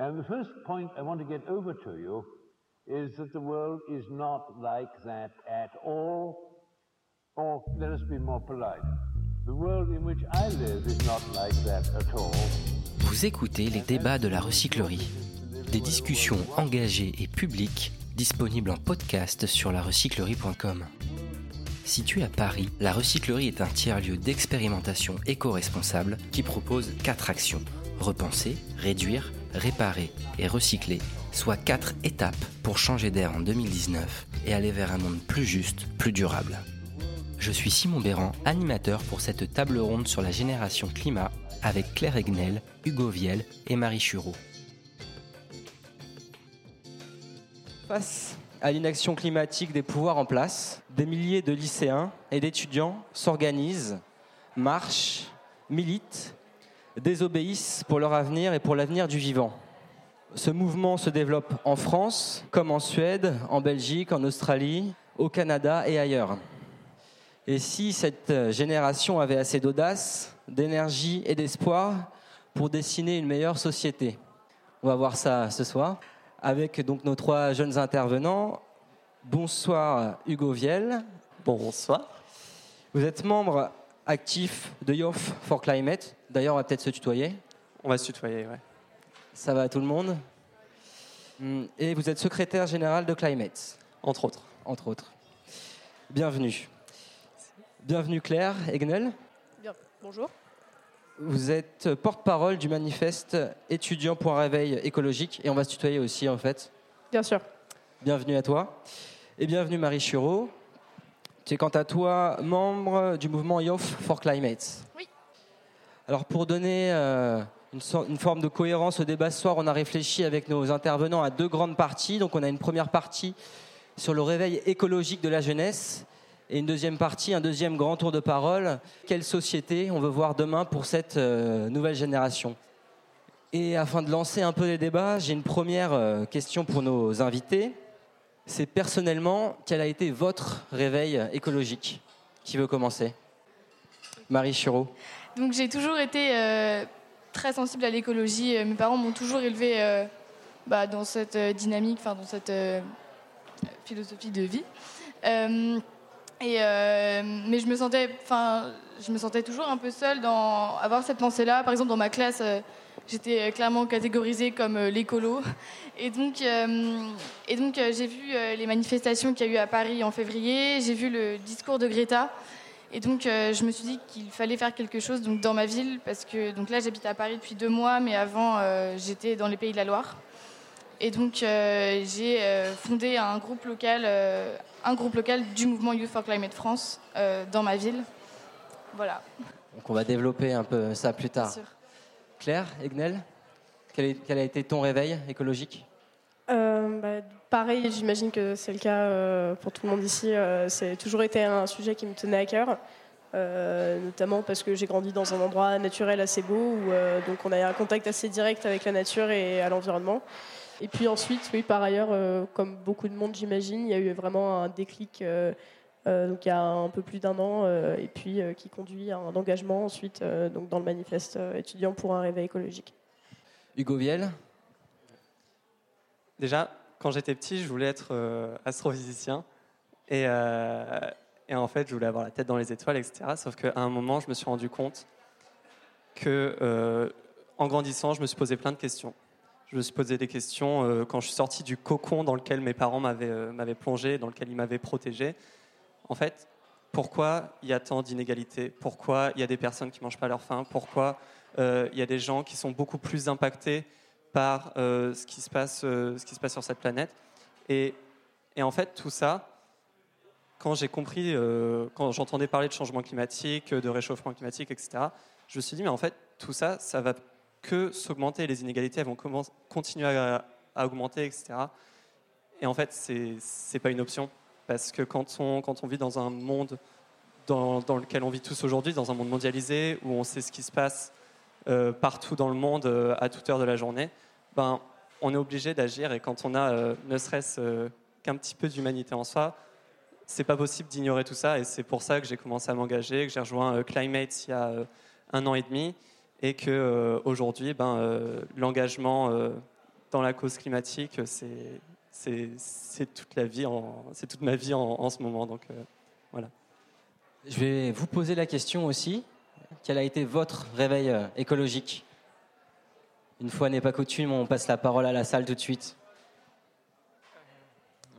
And the first point I want to get over to you is that the world is not like that at all. Or let us be more polite. The world in which I live is not like that at all. Vous écoutez les débats de la recyclerie. Des discussions engagées et publiques disponibles en podcast sur larecyclerie.com. Située à Paris, la recyclerie est un tiers-lieu d'expérimentation éco-responsable qui propose quatre actions repenser, réduire, réparer et recycler, soit quatre étapes pour changer d'air en 2019 et aller vers un monde plus juste, plus durable. Je suis Simon Béran, animateur pour cette table ronde sur la génération climat avec Claire Egnel, Hugo Viel et Marie Chureau. Face à l'inaction climatique des pouvoirs en place, des milliers de lycéens et d'étudiants s'organisent, marchent, militent, désobéissent pour leur avenir et pour l'avenir du vivant. Ce mouvement se développe en France, comme en Suède, en Belgique, en Australie, au Canada et ailleurs. Et si cette génération avait assez d'audace, d'énergie et d'espoir pour dessiner une meilleure société? On va voir ça ce soir avec donc nos trois jeunes intervenants. Bonsoir Hugo Viel. Bonsoir. Vous êtes membre actif de Youth for Climate. D'ailleurs, on va peut-être se tutoyer. On va se tutoyer, ouais. Ça va à tout le monde Et vous êtes secrétaire général de Climate. Entre autres. Entre autres. Bienvenue. Bienvenue Claire Egnel. Bien, bonjour. Vous êtes porte-parole du manifeste étudiant pour un réveil écologique et on va se tutoyer aussi en fait. Bien sûr. Bienvenue à toi. Et bienvenue Marie Chureau. Tu es quant à toi membre du mouvement Youth for Climate. Oui. Alors pour donner euh, une, forme de cohérence au débat ce soir, on a réfléchi avec nos intervenants à deux grandes parties. Donc on a une première partie sur le réveil écologique de la jeunesse et une deuxième partie, un deuxième grand tour de parole. Quelle société on veut voir demain pour cette euh, nouvelle génération? Et afin de lancer un peu les débats, j'ai une première euh, question pour nos invités. C'est personnellement, quel a été votre réveil écologique? Qui veut commencer? Marie Chureau. Donc j'ai toujours été euh, très sensible à l'écologie. Mes parents m'ont toujours élevé euh, bah, dans cette euh, dynamique, dans cette euh, philosophie de vie. Euh, mais je me sentais, enfin, je me sentais toujours un peu seule dans avoir cette pensée-là. Par exemple, dans ma classe, j'étais clairement catégorisée comme l'écolo. Et donc, et donc j'ai vu les manifestations qu'il y a eu à Paris en février. J'ai vu le discours de Greta. Et donc, euh, je me suis dit qu'il fallait faire quelque chose donc, dans ma ville, parce que donc là, j'habite à Paris depuis deux mois, mais avant, euh, j'étais dans les Pays de la Loire. Et donc, euh, j'ai fondé un groupe, local, un groupe local du mouvement Youth for Climate France dans ma ville. Voilà. Donc, on va développer un peu ça plus tard. Claire, Egnel, quel, est, quel, a été ton réveil écologique? Bah, Pareil, j'imagine que c'est le cas euh, pour tout le monde ici. Euh, c'est toujours été un sujet qui me tenait à cœur, euh, notamment parce que j'ai grandi dans un endroit naturel assez beau, où euh, donc on a un contact assez direct avec la nature et à l'environnement. Et puis ensuite, oui, par ailleurs, euh, comme beaucoup de monde, j'imagine, il y a eu vraiment un déclic. donc il y a un peu plus d'un an, et puis qui conduit à un engagement ensuite donc dans le manifeste étudiant pour un réveil écologique. Hugo Viel? Déjà, quand j'étais petit, je voulais être euh, astrophysicien. Et, euh, et, en fait, je voulais avoir la tête dans les étoiles, etc. Sauf qu'à un moment, je me suis rendu compte que, euh, en grandissant, je me suis posé plein de questions. Je me suis posé des questions quand je suis sorti du cocon dans lequel mes parents m'avaient plongé, dans lequel ils m'avaient protégé. En fait, pourquoi il y a tant d'inégalités? Pourquoi il y a des personnes qui ne mangent pas leur faim? Pourquoi il y a des gens qui sont beaucoup plus impactés par euh, ce, qui se passe, euh, ce qui se passe sur cette planète. Et, en fait, tout ça, quand j'ai compris, euh, quand j'entendais parler de changement climatique, de réchauffement climatique, etc., je me suis dit, mais en fait, tout ça, ça va que s'augmenter. Les inégalités elles vont continuer à, augmenter, etc. Et en fait, ce n'est pas une option. Parce que quand on, quand on vit dans un monde dans lequel on vit tous aujourd'hui, dans un monde mondialisé, où on sait ce qui se passe euh, partout dans le monde euh, à toute heure de la journée, ben, on est obligé d'agir et quand on a euh, ne serait-ce qu'un petit peu d'humanité en soi, c'est pas possible d'ignorer tout ça et c'est pour ça que j'ai commencé à m'engager, que j'ai rejoint Climate il y a un an et demi et que aujourd'hui, ben, l'engagement dans la cause climatique, c'est c'est toute la vie, c'est toute ma vie en, ce moment. Donc voilà. Je vais vous poser la question aussi. Quel a été votre réveil écologique? Une fois n'est pas coutume, on passe la parole à la salle tout de suite.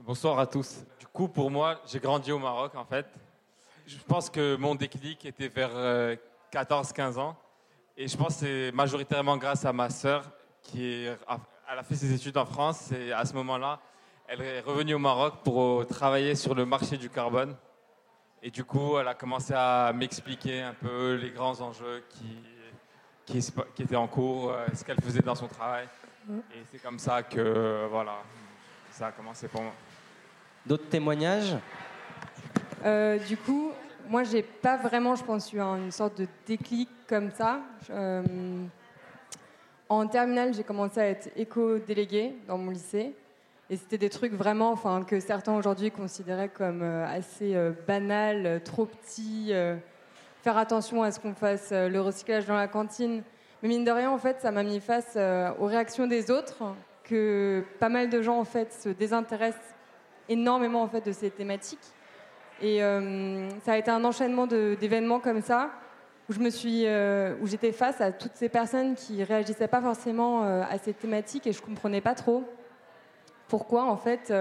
Bonsoir à tous. Du coup, pour moi, j'ai grandi au Maroc en fait. Je pense que mon déclic était vers 14-15 ans. Et je pense que c'est majoritairement grâce à ma sœur qui a fait ses études en France et à ce moment-là, elle est revenue au Maroc pour travailler sur le marché du carbone. Et du coup, elle a commencé à m'expliquer un peu les grands enjeux qui, qui, étaient en cours, euh, ce qu'elle faisait dans son travail. Et c'est comme ça que voilà, ça a commencé pour moi. D'autres témoignages? Euh, Du coup, moi, j'ai pas vraiment, je pense, eu une sorte de déclic comme ça. Euh, en terminale, j'ai commencé à être éco-déléguée dans mon lycée. Et c'était des trucs vraiment enfin, que certains aujourd'hui considéraient comme euh, assez euh, banals, trop petits. faire attention à ce qu'on fasse le recyclage dans la cantine. Mais mine de rien, en fait, ça m'a mis face aux réactions des autres, que pas mal de gens en fait se désintéressent énormément en fait de ces thématiques. Et euh, ça a été un enchaînement d'événements comme ça, où je euh, j'étais face à toutes ces personnes qui réagissaient pas forcément euh, à ces thématiques et je comprenais pas trop pourquoi en fait,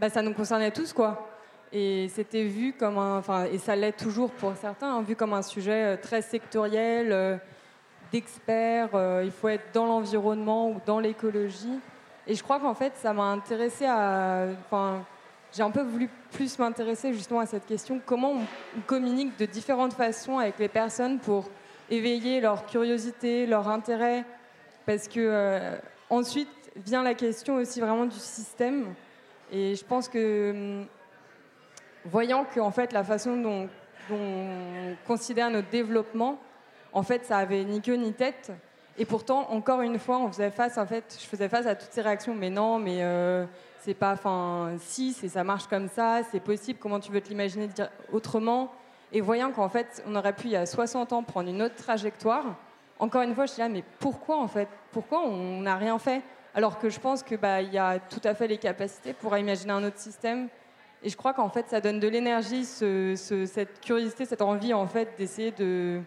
bah, ça nous concernait tous quoi. Et c'était vu comme un, enfin, et ça l'est toujours pour certains, hein, vu comme un sujet très sectoriel, d'experts. il faut être dans l'environnement ou dans l'écologie. Et je crois qu'en fait, ça m'a intéressé à, enfin j'ai un peu voulu plus m'intéresser justement à cette question comment on communique de différentes façons avec les personnes pour éveiller leur curiosité, leur intérêt, parce que euh, ensuite vient la question aussi vraiment du système. Et je pense que hum, voyant que en fait la façon dont, on considère notre développement, en fait ça avait ni queue ni tête. Et pourtant, encore une fois, on faisait face, en fait, je faisais face à toutes ces réactions. Mais non, mais euh, c'est pas, enfin, si, ça marche comme ça, c'est possible, comment tu veux te l'imaginer autrement? Et voyant qu'en fait, on aurait pu, il y a 60 ans, prendre une autre trajectoire, encore une fois, je dis là, mais pourquoi en fait? Pourquoi on n'a rien fait? Alors que je pense qu'il bah, y a tout à fait les capacités pour imaginer un autre système. Et je crois qu'en fait, ça donne de l'énergie, cette curiosité, cette envie en fait d'essayer de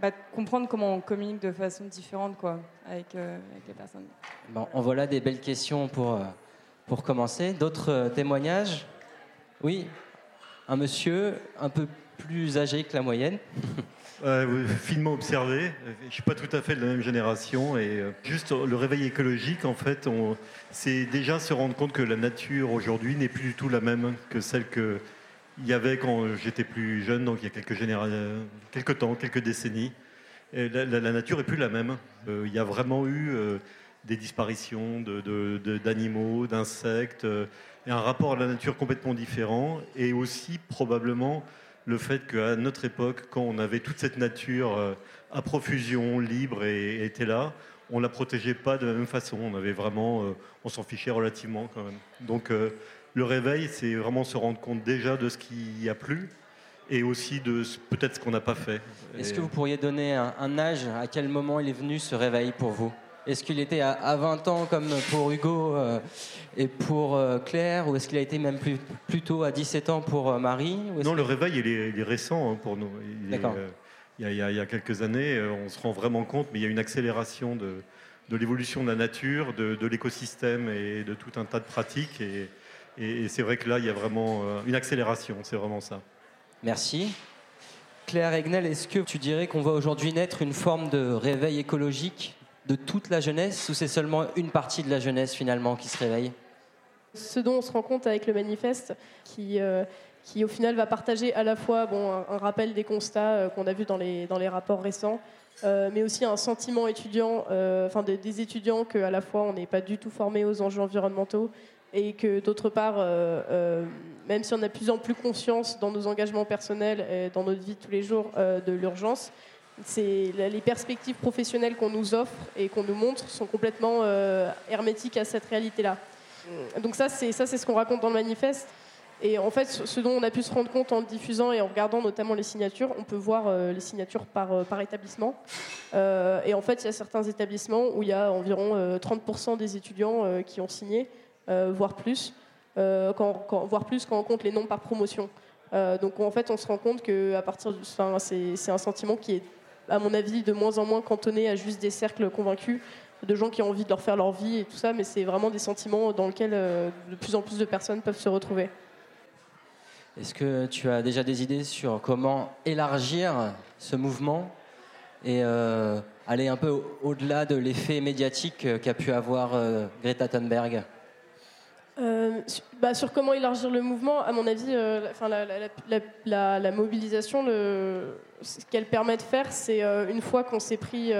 bah, comprendre comment on communique de façon différente quoi, avec, euh, les personnes. Bon, on voit là des belles questions pour. Euh, pour commencer. D'autres euh, témoignages? Oui, un monsieur un peu plus âgé que la moyenne. Euh, finement observé. Je ne suis pas tout à fait de la même génération. Et euh, juste le réveil écologique, en fait, c'est déjà se rendre compte que la nature aujourd'hui n'est plus du tout la même que celle qu'il y avait quand j'étais plus jeune, donc il y a quelques, quelques temps, quelques décennies. La, nature est plus la même. il y a vraiment eu des disparitions d'animaux, d'insectes, euh, et un rapport à la nature complètement différent, et aussi probablement le fait qu'à notre époque, quand on avait toute cette nature euh, à profusion, libre et, était là, on la protégeait pas de la même façon. On avait vraiment, euh, on s'en fichait relativement quand même. Donc le réveil, c'est vraiment se rendre compte déjà de ce qu'il y a plus et aussi de peut-être ce qu'on n'a pas fait. Est-ce que vous pourriez donner un âge À quel moment il est venu ce réveil pour vous? Est-ce qu'il était à, 20 ans comme pour Hugo euh, et pour euh, Claire Ou est-ce qu'il a été même plus, plutôt à 17 ans pour euh, Marie Non, le réveil, il est, récent hein, pour nous. D'accord. Il, y a quelques années, on se rend vraiment compte, mais il y a une accélération de, de l'évolution de la nature, de, l'écosystème et de tout un tas de pratiques. Et, et c'est vrai que là, il y a vraiment une accélération, c'est vraiment ça. Merci. Claire Egnel, est-ce que tu dirais qu'on va aujourd'hui naître une forme de réveil écologique? De toute la jeunesse ou c'est seulement une partie de la jeunesse finalement qui se réveille? Ce dont on se rend compte avec le manifeste, qui, euh, qui au final va partager à la fois bon, un, rappel des constats euh, qu'on a vus dans les, dans les rapports récents, euh, mais aussi un sentiment étudiant, enfin des, étudiants qu'à la fois on n'est pas du tout formés aux enjeux environnementaux et que d'autre part, même si on a de plus en plus conscience dans nos engagements personnels et dans notre vie de tous les jours de l'urgence, les perspectives professionnelles qu'on nous offre et qu'on nous montre sont complètement euh, hermétiques à cette réalité-là. Mm. Donc ça, c'est ça, c'est ce qu'on raconte dans le manifeste. Et en fait, ce dont on a pu se rendre compte en le diffusant et en regardant notamment les signatures, on peut voir euh, les signatures par, euh, par établissement. Et en fait, il y a certains établissements où il y a environ 30% des étudiants qui ont signé, voire plus, quand, voire plus quand on compte les noms par promotion. donc en fait, on se rend compte que à partir c'est un sentiment qui est, à mon avis, de moins en moins cantonné à juste des cercles convaincus de gens qui ont envie de leur faire leur vie et tout ça, mais c'est vraiment des sentiments dans lesquels de plus en plus de personnes peuvent se retrouver. Est-ce que tu as déjà des idées sur comment élargir ce mouvement et euh, aller un peu au-delà de l'effet médiatique qu'a pu avoir euh, Greta Thunberg? Euh, bah, sur comment élargir le mouvement, à mon avis, la, la, mobilisation, ce qu'elle permet de faire, c'est une fois qu'on s'est pris,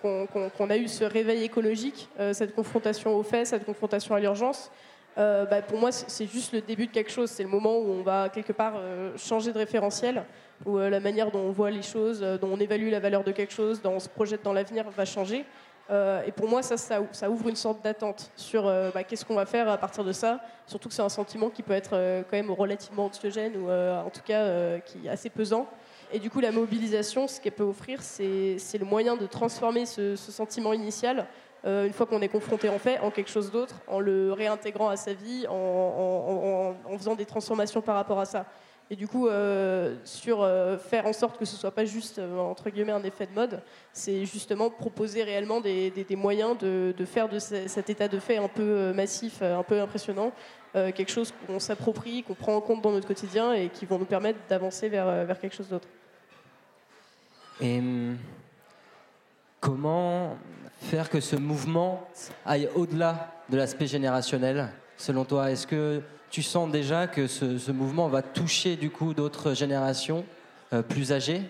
qu'on a eu ce réveil écologique, cette confrontation aux faits, cette confrontation à l'urgence, euh, bah, pour moi, c'est juste le début de quelque chose. C'est le moment où on va quelque part euh, changer de référentiel, où euh, la manière dont on voit les choses, dont on évalue la valeur de quelque chose, dont on se projette dans l'avenir va changer. Et pour moi, ça, ouvre une sorte d'attente sur bah, qu'est-ce qu'on va faire à partir de ça. Surtout que c'est un sentiment qui peut être quand même relativement anxiogène ou en tout cas qui est assez pesant. Et du coup, la mobilisation, ce qu'elle peut offrir, c'est le moyen de transformer ce, sentiment initial euh, une fois qu'on est confronté en fait, en quelque chose d'autre, en le réintégrant à sa vie, en, faisant des transformations par rapport à ça. Et du coup, euh, sur euh, faire en sorte que ce soit pas juste entre guillemets un effet de mode, c'est justement proposer réellement des, moyens de, faire de cet état de fait un peu massif, un peu impressionnant, quelque chose qu'on s'approprie, qu'on prend en compte dans notre quotidien et qui vont nous permettre d'avancer vers, vers quelque chose d'autre. Et hum, comment faire que ce mouvement aille au-delà de l'aspect générationnel, selon toi? Est-ce que tu sens déjà que ce, mouvement va toucher du coup d'autres générations euh, plus âgées?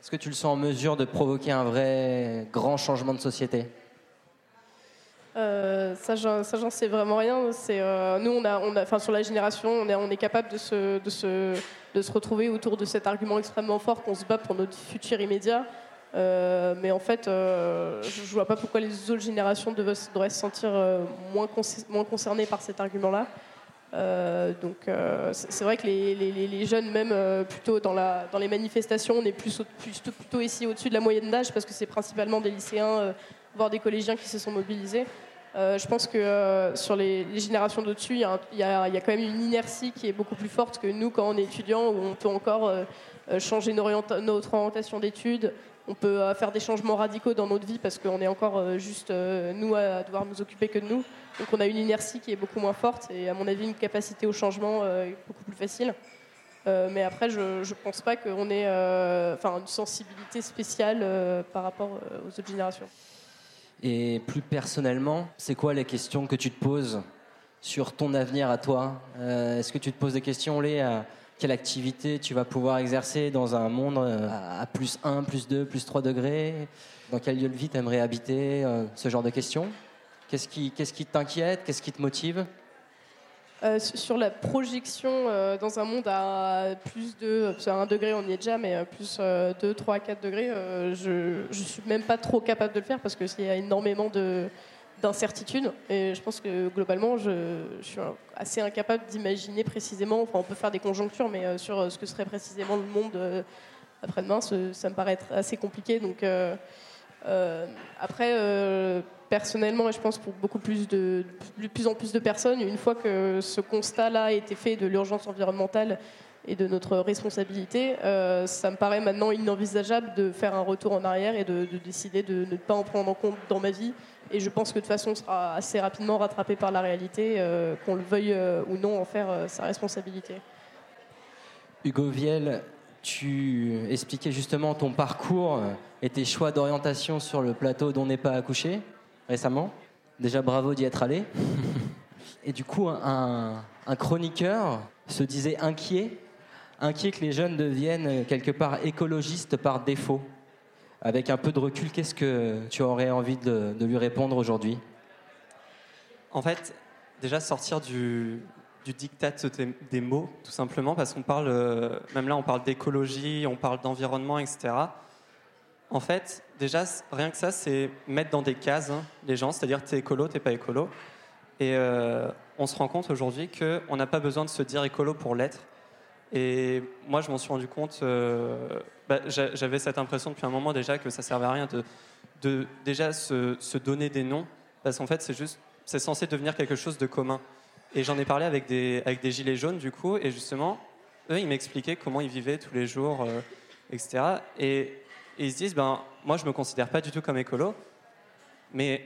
Est-ce que tu le sens en mesure de provoquer un vrai grand changement de société? Euh, ça, j'en sais vraiment rien. Euh, nous, sur la génération, on est, on capable de se, retrouver autour de cet argument extrêmement fort qu'on se bat pour notre futur immédiat. Euh, mais en fait, je ne vois pas pourquoi les autres générations devraient, se sentir moins concernées par cet argument-là. Donc c'est vrai que les, les, jeunes, même plutôt dans, la, dans les manifestations, on est plutôt ici au-dessus de la moyenne d'âge parce que c'est principalement des lycéens, voire des collégiens qui se sont mobilisés. je pense que sur les, générations d'au-dessus, il y, y, a quand même une inertie qui est beaucoup plus forte que nous quand on est étudiant, où on peut encore changer notre orientation d'études, on peut euh, faire des changements radicaux dans notre vie parce qu'on est encore euh, juste euh, nous à devoir nous occuper que de nous. Donc on a une inertie qui est beaucoup moins forte et à mon avis une capacité au changement beaucoup plus facile. mais après, je ne pense pas qu'on ait enfin, une sensibilité spéciale par rapport aux autres générations. Et plus personnellement, c'est quoi les questions que tu te poses sur ton avenir à toi? Est-ce que tu te poses des questions, Lé, quelle activité tu vas pouvoir exercer dans un monde euh, à plus 1, plus 2, plus 3 degrés? Dans quel lieu de vie tu aimerais habiter? Euh, Ce genre de questions. Qu'est-ce qui, t'inquiète? Qu'est-ce qui te motive? Euh, sur la projection dans un monde à plus de, à 1 degré on y est déjà, mais plus 2, 3, 4 degrés, je ne suis même pas trop capable de le faire parce qu'il y a énormément de, d'incertitude. Et je pense que globalement, je, suis assez incapable d'imaginer précisément, enfin on peut faire des conjonctures, mais euh, sur euh, ce que serait précisément le monde euh, après-demain, ça me paraît être assez compliqué. Donc après, personnellement, et je pense pour beaucoup plus de, de plus en plus de personnes, une fois que ce constat-là a été fait de l'urgence environnementale et de notre responsabilité, ça me paraît maintenant inenvisageable de faire un retour en arrière et de, de décider de ne pas en prendre en compte dans ma vie et je pense que de toute façon, on sera assez rapidement rattrapé par la réalité, euh, qu'on le veuille euh, ou non en faire euh, sa responsabilité. Hugo Viel, tu expliquais justement ton parcours et tes choix d'orientation sur le plateau dont n'est pas accouché récemment. Déjà bravo d'y être allé. Et du coup, un, un, chroniqueur se disait inquiet, inquiet que les jeunes deviennent quelque part écologistes par défaut. Avec un peu de recul, qu'est-ce que tu aurais envie de, lui répondre aujourd'hui En fait, déjà sortir du, du diktat des mots, tout simplement, parce qu'on parle, euh, même là, on parle d'écologie, on parle d'environnement, etc. En fait, déjà, rien que ça, c'est mettre dans des cases hein, les gens, c'est-à-dire t'es écolo, t'es pas écolo. Et euh, on se rend compte aujourd'hui qu'on n'a pas besoin de se dire écolo pour l'être. Et moi, je m'en suis rendu compte, euh, bah, j'a- j'avais cette impression depuis un moment déjà que ça servait à rien de, déjà se, donner des noms, parce qu'en fait, c'est censé devenir quelque chose de commun. Et j'en ai parlé avec des, avec des gilets jaunes, du coup, et justement, eux, ils m'expliquaient comment ils vivaient tous les jours, euh, etc. Et, ils se disent, ben, moi, je me considère pas du tout comme écolo, mais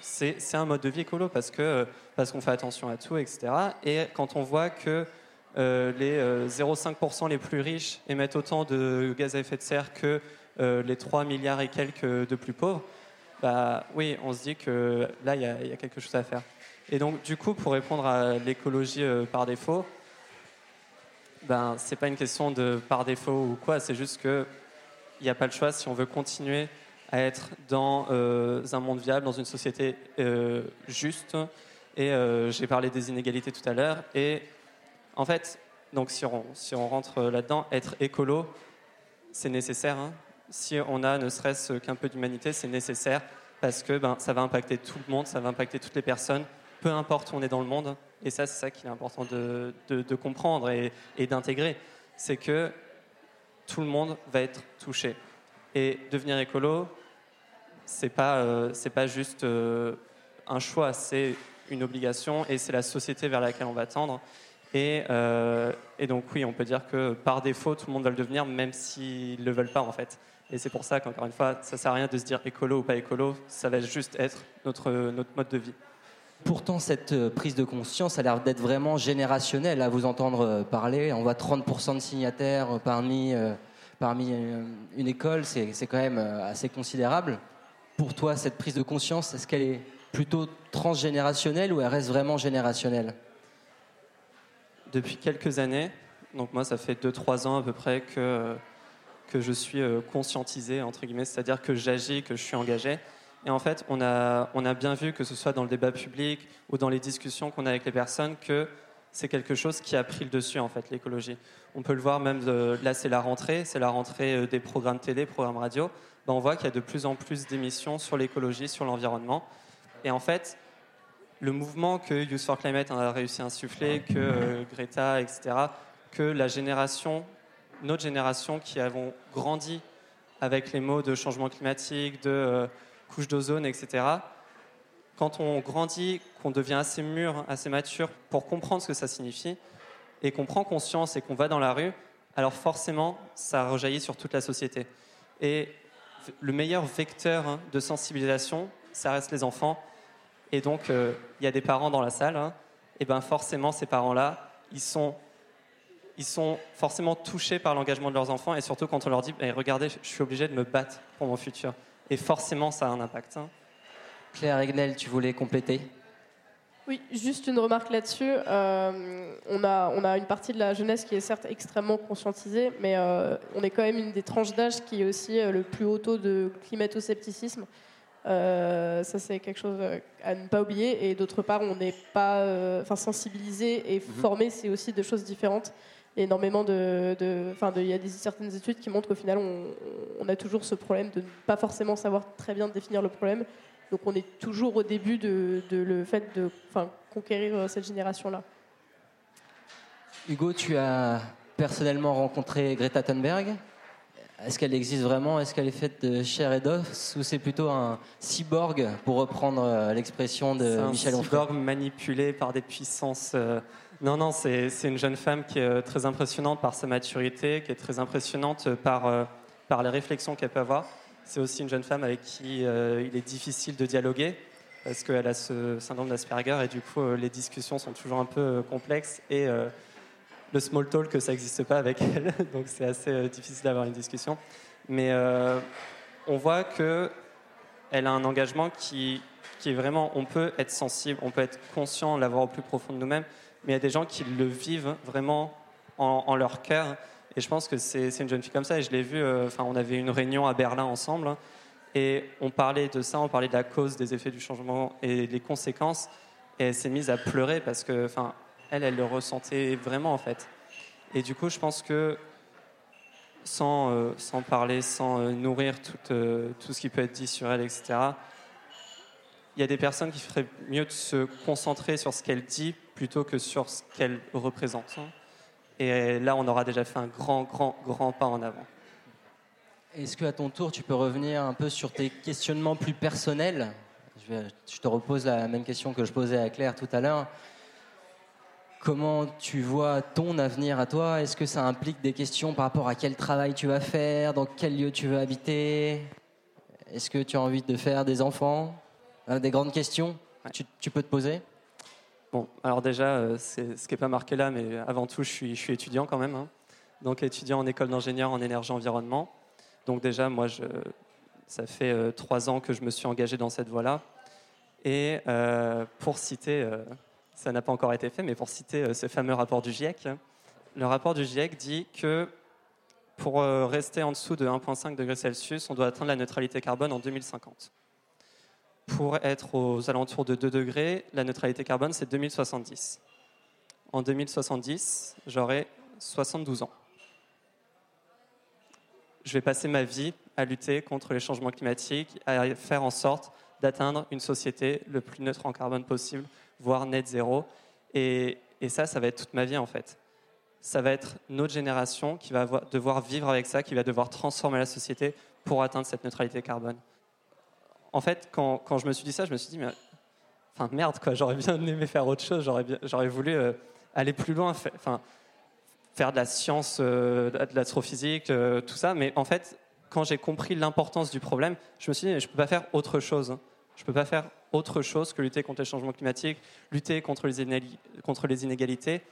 c'est un mode de vie écolo parce que parce qu'on fait attention à tout, etc. Et quand on voit que euh, les euh, 0,5% les plus riches émettent autant de gaz à effet de serre que euh, les 3 milliards et quelques de plus pauvres, bah oui, on se dit que là, il y, a- quelque chose à faire. Et donc, du coup, pour répondre à l'écologie euh, par défaut, ben, c'est pas une question de par défaut ou quoi, c'est juste que il n'y a pas le choix si on veut continuer à être dans euh, un monde viable, dans une société euh, juste. Et euh, j'ai parlé des inégalités tout à l'heure. Et en fait, donc si on, rentre là-dedans, être écolo, c'est nécessaire. hein. Si on a ne serait-ce qu'un peu d'humanité, c'est nécessaire parce que ben, ça va impacter tout le monde, ça va impacter toutes les personnes, peu importe où on est dans le monde. Et ça, c'est ça qu'il est important de, comprendre et, d'intégrer. C'est que tout le monde va être touché. Et devenir écolo, c'est pas, euh, pas juste euh, un choix, c'est une obligation et c'est la société vers laquelle on va tendre. Et, euh, et donc oui, on peut dire que par défaut, tout le monde va le devenir, même s'ils ne le veulent pas en fait. Et c'est pour ça qu'encore une fois, ça sert à rien de se dire écolo ou pas écolo, ça va juste être notre, notre mode de vie. Pourtant, cette euh, prise de conscience a l'air d'être vraiment générationnelle. À vous entendre euh, parler, on voit 30% de signataires parmi, parmi une école, c'est quand même assez considérable. Pour toi, cette prise de conscience, est-ce qu'elle est plutôt transgénérationnelle ou elle reste vraiment générationnelle? Depuis quelques années. Donc moi, ça fait 2-3 ans à peu près que, que je suis euh, conscientisé, entre guillemets, c'est-à-dire que j'agis, que je suis engagé. Et en fait, on a, on a bien vu, que ce soit dans le débat public ou dans les discussions qu'on a avec les personnes, que c'est quelque chose qui a pris le dessus, en fait, l'écologie. On peut le voir même, de- là c'est la rentrée, c'est la rentrée euh, des programmes télé, programmes radio. Ben, on voit qu'il y a de plus en plus d'émissions sur l'écologie, sur l'environnement. Et en fait, le mouvement que Youth for Climate a réussi à insuffler, que euh, Greta, etc., que la génération, notre génération qui avons grandi avec les mots de changement climatique, de euh, couche d'ozone, etc., quand on grandit, qu'on devient assez mûr, assez mature pour comprendre ce que ça signifie, et qu'on prend conscience et qu'on va dans la rue, alors forcément, ça rejaillit sur toute la société. Et le meilleur vecteur hein, de sensibilisation, ça reste les enfants. Et donc, euh, il y a des parents dans la salle. hein. et ben forcément, ces parents-là, ils sont, ils sont forcément touchés par l'engagement de leurs enfants. Et surtout quand on leur dit, Eh, regardez, je suis obligé de me battre pour mon futur. Et forcément, ça a un impact. hein. Claire Egnel, tu voulais compléter? Oui, juste une remarque là-dessus. Euh, on, a, on a une partie de la jeunesse qui est certes extrêmement conscientisée, mais euh, on est quand même une des tranches d'âge qui est aussi euh, le plus haut taux de climato-scepticisme. Euh, ça, c'est quelque chose euh, à ne pas oublier. Et d'autre part, on n'est pas euh, enfin, sensibilisé et formé, c'est aussi deux choses différentes. Il y a énormément de. de- il y a des, certaines études qui montrent qu'au final, on, on a toujours ce problème de ne pas forcément savoir très bien définir le problème. Donc, on est toujours au début de, de le fait de conquérir euh, cette génération-là. Hugo, tu as personnellement rencontré Greta Thunberg? Est-ce qu'elle existe vraiment? Est-ce qu'elle est faite de chair et d'os? Ou c'est plutôt un cyborg, pour reprendre euh, l'expression de un Michel Onfray? cyborg manipulé par des puissances. euh, Non, non, c'est une jeune femme qui est euh, très impressionnante par sa maturité, qui est très impressionnante par, par les réflexions qu'elle peut avoir. C'est aussi une jeune femme avec qui euh, il est difficile de dialoguer parce qu'elle a ce syndrome d'Asperger et du coup les discussions sont toujours un peu complexes et euh, le small talk ça n'existe pas avec elle, donc c'est assez euh, difficile d'avoir une discussion. Mais euh, on voit que elle a un engagement qui, qui est vraiment, on peut être sensible, on peut être conscient, l'avoir au plus profond de nous-mêmes, mais il y a des gens qui le vivent vraiment en, en leur cœur. Et je pense que c'est une jeune fille comme ça. Et je l'ai vue, euh, on avait une réunion à Berlin ensemble, hein, et on parlait de ça, on parlait de la cause, des effets du changement et les conséquences. Et elle s'est mise à pleurer parce que, enfin, elle, elle le ressentait vraiment en fait. Et du coup, je pense que sans, euh, sans parler, sans euh, nourrir tout, euh, tout ce qui peut être dit sur elle, etc., il y a des personnes qui feraient mieux de se concentrer sur ce qu'elle dit plutôt que sur ce qu'elle représente. Et là, on aura déjà fait un grand, grand, grand pas en avant. Est-ce qu'à ton tour, tu peux revenir un peu sur tes questionnements plus personnels? Je, je te repose la même question que je posais à Claire tout à l'heure. Comment tu vois ton avenir à toi? Est-ce que ça implique des questions par rapport à quel travail tu vas faire, dans quel lieu tu veux habiter? Est-ce que tu as envie de faire des enfants? Hein, Des grandes questions tu, peux te poser? Bon, alors déjà, euh, c'est ce qui n'est pas marqué là, mais avant tout, je suis, étudiant quand même. hein. Donc étudiant en école d'ingénieur en énergie environnement. Donc déjà, moi, ça fait euh, trois ans que je me suis engagé dans cette voie-là. Et euh, pour citer, euh, ça n'a pas encore été fait, mais pour citer euh, ce fameux rapport du GIEC, le rapport du GIEC dit que pour euh, rester en dessous de 1,5 degrés Celsius, on doit atteindre la neutralité carbone en 2050. Pour être aux alentours de 2 degrés, la neutralité carbone, c'est 2070. En 2070, j'aurai 72 ans. Je vais passer ma vie à lutter contre les changements climatiques, à faire en sorte d'atteindre une société le plus neutre en carbone possible, voire net zéro. Et, et ça, ça va être toute ma vie en fait. Ça va être notre génération qui va devoir vivre avec ça, qui va devoir transformer la société pour atteindre cette neutralité carbone. En fait, quand, quand je me suis dit ça, je me suis dit, mais enfin merde, quoi, j'aurais bien aimé faire autre chose, j'aurais, voulu euh, aller plus loin, enfin, faire de la science, euh, de l'astrophysique, euh, tout ça. Mais en fait, quand j'ai compris l'importance du problème, je me suis dit, je ne peux pas faire autre chose. Je ne peux pas faire autre chose que lutter contre les changements climatiques, lutter contre les, inégali- contre les inégalités.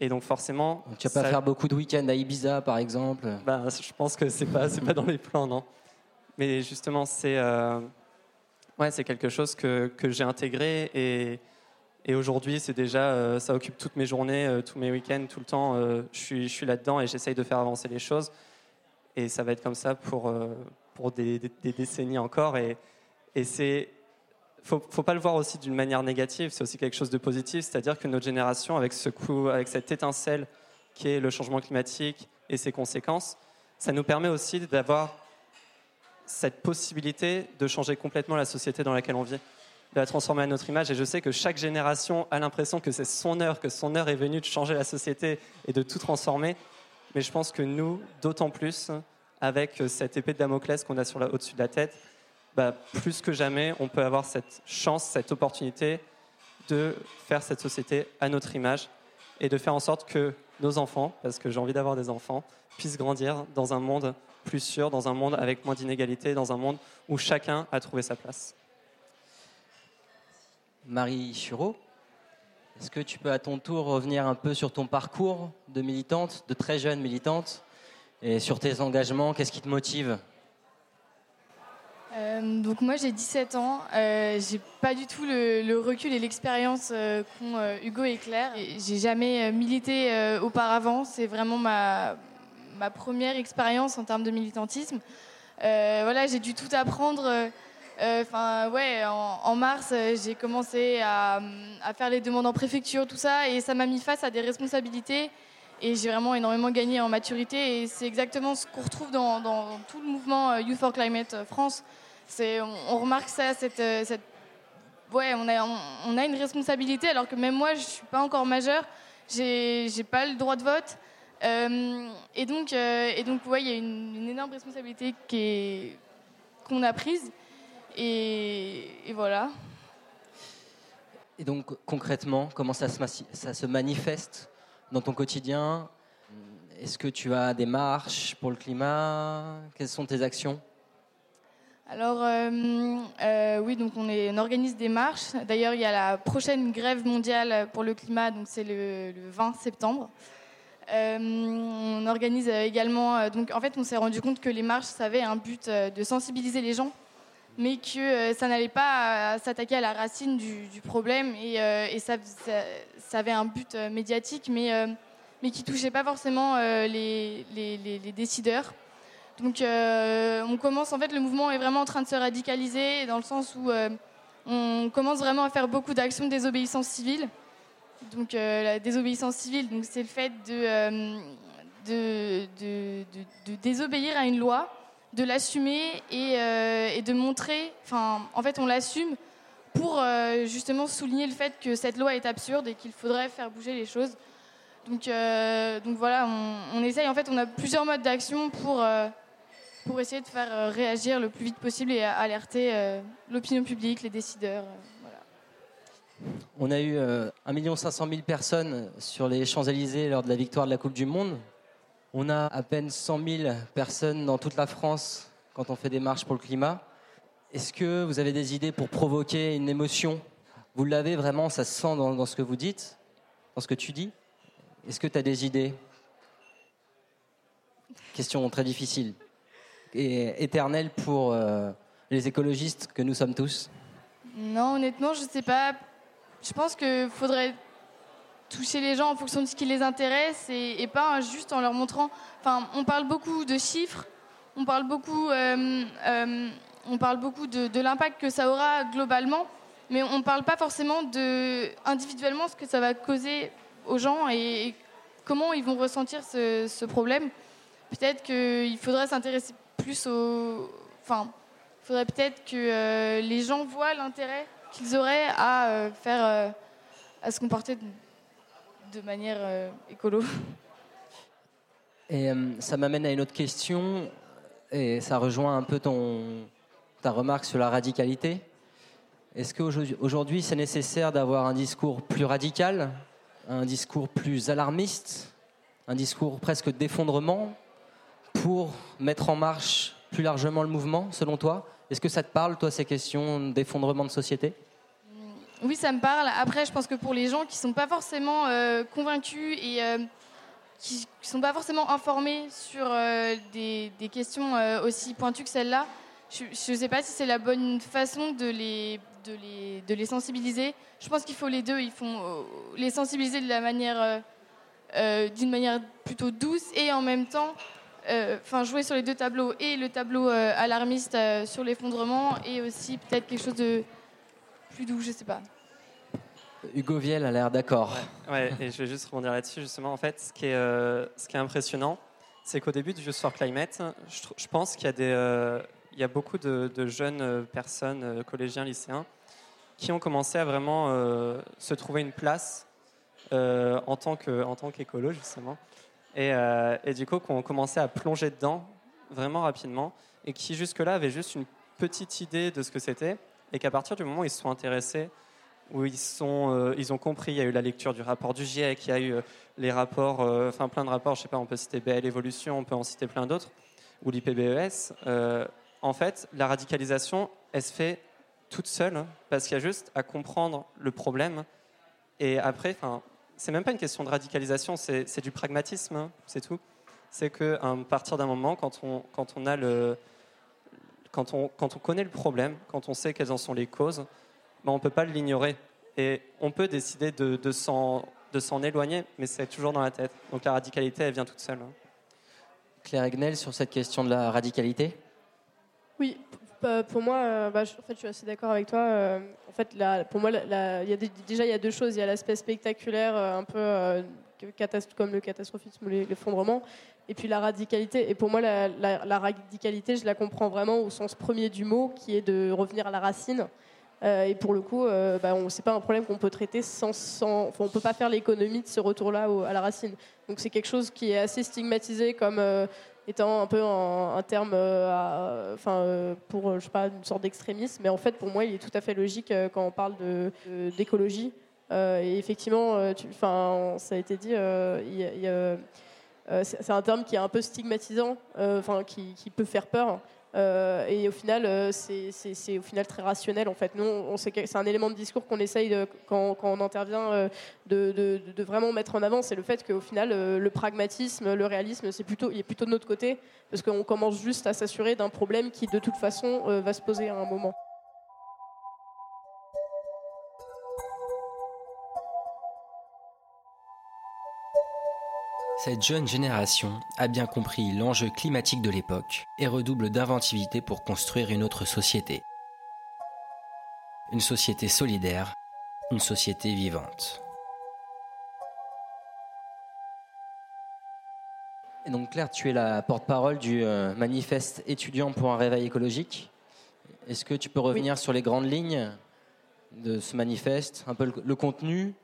Et donc forcément... Tu vas pas ça- faire beaucoup de week-ends à Ibiza, par exemple? Ben, je pense que c'est pas, pas dans les plans, non. Mais justement, c'est euh, ouais, quelque chose que, que j'ai intégré et, et aujourd'hui, c'est déjà, euh, ça occupe toutes mes journées, euh, tous mes week-ends, tout le temps. euh, je suis, je suis là-dedans et j'essaye de faire avancer les choses. Et ça va être comme ça pour, pour des, des- des décennies encore. Et, et c'est faut, faut pas le voir aussi d'une manière négative, c'est aussi quelque chose de positif, c'est-à-dire que notre génération, avec ce coup, avec cette étincelle qui est le changement climatique et ses conséquences, ça nous permet aussi d'avoir cette possibilité de changer complètement la société dans laquelle on vit, de la transformer à notre image. Et je sais que chaque génération a l'impression que c'est son heure, que son heure est venue de changer la société et de tout transformer. Mais je pense que nous, d'autant plus, avec cette épée de Damoclès qu'on a au-dessus de la tête, bah, plus que jamais, on peut avoir cette chance, cette opportunité de faire cette société à notre image et de faire en sorte que nos enfants, parce que j'ai envie d'avoir des enfants, puissent grandir dans un monde plus sûr, dans un monde avec moins d'inégalités, dans un monde où chacun a trouvé sa place. Marie Chureau, est-ce que tu peux à ton tour revenir un peu sur ton parcours de militante, de très jeune militante, et sur tes engagements Qu'est-ce qui te motive? Euh, donc moi j'ai 17 ans, euh, j'ai pas du tout le, recul et l'expérience euh, qu'ont euh, Hugo et Claire. J'ai jamais euh, milité auparavant, c'est vraiment ma, première expérience en termes de militantisme. Voilà, j'ai dû tout apprendre. en, mars j'ai commencé à, faire les demandes en préfecture, tout ça, et ça m'a mis face à des responsabilités. Et j'ai vraiment énormément gagné en maturité. Et c'est exactement ce qu'on retrouve dans, dans tout le mouvement Youth for Climate France. On, remarque ça, cette, euh, on a, une responsabilité, alors que même moi, je suis pas encore majeure, j'ai, j'ai pas le droit de vote. Euh, et donc, euh, et il y a une, énorme responsabilité qu'on a prise. Et, voilà. Et donc concrètement, comment ça se manifeste dans ton quotidien? Est-ce que tu as des marches pour le climat? Quelles sont tes actions? Alors, euh, euh, oui, donc on, organise des marches. D'ailleurs, il y a la prochaine grève mondiale pour le climat, donc c'est le, le 20 septembre. Euh, on organise également. Donc, en fait, on s'est rendu compte que les marches, avait un but de sensibiliser les gens, mais que ça n'allait pas s'attaquer à la racine du, problème et, ça, avait un but médiatique, mais, mais qui touchait pas forcément les décideurs. Donc euh, on commence, en fait, le mouvement est vraiment en train de se radicaliser dans le sens où euh, on commence vraiment à faire beaucoup d'actions de désobéissance civile. Donc euh, la désobéissance civile, c'est le fait de, de, de- désobéir à une loi, de l'assumer et, de montrer, enfin en fait on l'assume pour justement souligner le fait que cette loi est absurde et qu'il faudrait faire bouger les choses. Donc, donc voilà, on, on, essaye, en fait, on a plusieurs modes d'action pour, pour essayer de faire euh, réagir le plus vite possible et alerter euh, l'opinion publique, les décideurs. euh. On a eu euh, 1 500 000 personnes sur les Champs-Élysées lors de la victoire de la Coupe du Monde. On a à peine 100 000 personnes dans toute la France quand on fait des marches pour le climat. Est-ce que vous avez des idées pour provoquer une émotion? Vous l'avez vraiment, ça se sent dans ce que vous dites, dans ce que tu dis? Est-ce que tu as des idées? Question très difficile et éternelle pour euh, les écologistes que nous sommes tous. Non, honnêtement, je sais pas. Je pense qu'il faudrait toucher les gens en fonction de ce qui les intéresse et, pas juste en leur montrant. Enfin, on parle beaucoup de chiffres, on parle beaucoup, euh, euh, on parle beaucoup de, l'impact que ça aura globalement, mais on ne parle pas forcément individuellement ce que ça va causer aux gens et, et comment ils vont ressentir ce, ce problème. Peut-être qu'il faudrait s'intéresser plus. Enfin, il faudrait peut-être que euh, les gens voient l'intérêt qu'ils auraient à euh, faire, euh, à se comporter de, de manière écolo. Et ça m'amène à une autre question, et ça rejoint un peu ton, ta remarque sur la radicalité. Est-ce qu'aujourd'hui c'est nécessaire d'avoir un discours plus radical, un discours plus alarmiste, un discours presque d'effondrement pour mettre en marche plus largement le mouvement, selon toi? Est-ce que ça te parle, toi, ces questions d'effondrement de société? Oui, ça me parle. Après, je pense que pour les gens qui ne sont pas forcément euh, convaincus et euh, qui ne sont pas forcément informés sur euh, des, questions aussi pointues que celle-là, je ne sais pas si c'est la bonne façon de les, de les, de les sensibiliser. Je pense qu'il faut les deux. Il faut euh, les sensibiliser de la manière, d'une manière plutôt douce et en même temps enfin jouer sur les deux tableaux et le tableau euh, alarmiste euh, sur l'effondrement et aussi peut-être quelque chose de plus doux, je sais pas. Hugo Viel a l'air d'accord. Ouais, ouais, et je vais juste rebondir là-dessus justement. En fait, ce qui est, euh, ce qui est impressionnant, c'est qu'au début du Just for Climate, je, je pense qu'il y a des, euh, il y a beaucoup de, de jeunes personnes, euh, collégiens, lycéens, qui ont commencé à vraiment euh, se trouver une place euh, en tant que, en tant qu'écolo justement. Et, euh, du coup, qu'on commençait à plonger dedans vraiment rapidement et qui jusque-là avaient juste une petite idée de ce que c'était et qu'à partir du moment où ils se sont intéressés, où ils, sont, euh, ils ont compris, il y a eu la lecture du rapport du GIEC, il y a eu euh, les rapports, enfin plein de rapports, je sais pas, on peut citer BL Evolution, on peut en citer plein d'autres, ou l'IPBES. Euh, en fait, la radicalisation, elle se fait toute seule hein, parce qu'il y a juste à comprendre le problème et après, enfin c'est même pas une question de radicalisation, c'est du pragmatisme, hein, c'est tout. C'est qu'à partir d'un moment, quand on, quand on a le, quand on, quand on connaît le problème, quand on sait quelles en sont les causes, ben on ne peut pas l'ignorer. Et on peut décider de, de s'en éloigner, mais c'est toujours dans la tête. Donc la radicalité, elle vient toute seule. Hein. Claire Egnel, sur cette question de la radicalité? Oui, pour moi, bah, je, en fait, je suis assez d'accord avec toi. Euh, en fait, pour moi, déjà, il y a deux choses. Il y a l'aspect spectaculaire, euh, un peu euh, comme le catastrophisme ou l'effondrement, et puis la radicalité. Et pour moi, la, radicalité, je la comprends vraiment au sens premier du mot, qui est de revenir à la racine. Euh, et pour le coup, euh, bah, c'est pas un problème qu'on peut traiter sans, sans enfin, on peut pas faire l'économie de ce retour-là à la racine. Donc c'est quelque chose qui est assez stigmatisé comme euh, étant un peu un, terme, euh, enfin pour je sais pas une sorte d'extrémisme, mais en fait pour moi il est tout à fait logique quand on parle d'écologie. et effectivement, enfin ça a été dit, c'est un terme qui est un peu stigmatisant, enfin qui peut faire peur. Euh, et au final, euh, c'est au final très rationnel. En fait, nous, on, c'est un élément de discours qu'on essaye quand, on intervient euh, de, de, vraiment mettre en avant. C'est le fait qu'au final, le pragmatisme, le réalisme, c'est plutôt, il est plutôt de notre côté, parce qu'on commence juste à s'assurer d'un problème qui, de toute façon, va se poser à un moment. Cette jeune génération a bien compris l'enjeu climatique de l'époque et redouble d'inventivité pour construire une autre société. Une société solidaire, une société vivante. Et donc Claire, tu es la porte-parole du euh, manifeste étudiant pour un réveil écologique. Est-ce que tu peux revenir oui. sur les grandes lignes de ce manifeste, un peu le, contenu,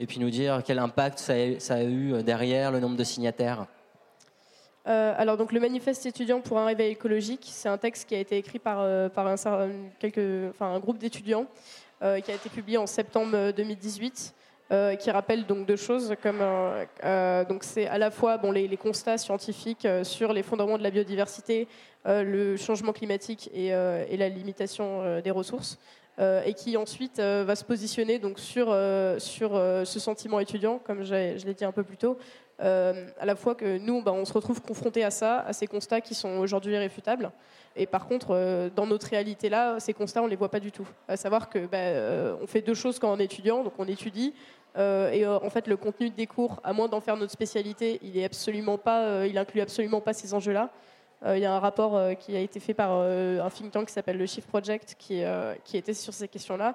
et puis nous dire quel impact ça a, eu derrière le nombre de signataires. Euh, alors donc le manifeste étudiant pour un réveil écologique, c'est un texte qui a été écrit par, euh, par un, quelques, enfin, un groupe d'étudiants qui a été publié en septembre 2018. qui rappelle donc deux choses comme donc c'est à la fois bon, les, constats scientifiques sur les fondements de la biodiversité, le changement climatique et, et la limitation des ressources, euh, et qui ensuite euh, va se positionner donc sur, euh, sur ce sentiment étudiant, comme je l'ai dit un peu plus tôt, à la fois que nous, bah, on se retrouve confrontés à ça, à ces constats qui sont aujourd'hui irréfutables. Et par contre, dans notre réalité là, ces constats, on ne les voit pas du tout. À savoir que bah, on fait deux choses quand on est étudiant, donc on étudie, et en fait, le contenu des cours, à moins d'en faire notre spécialité, il est absolument pas, il inclut absolument pas ces enjeux-là. Euh, il y a un rapport euh, qui a été fait par euh, un think tank qui s'appelle le Shift Project qui, était sur ces questions-là.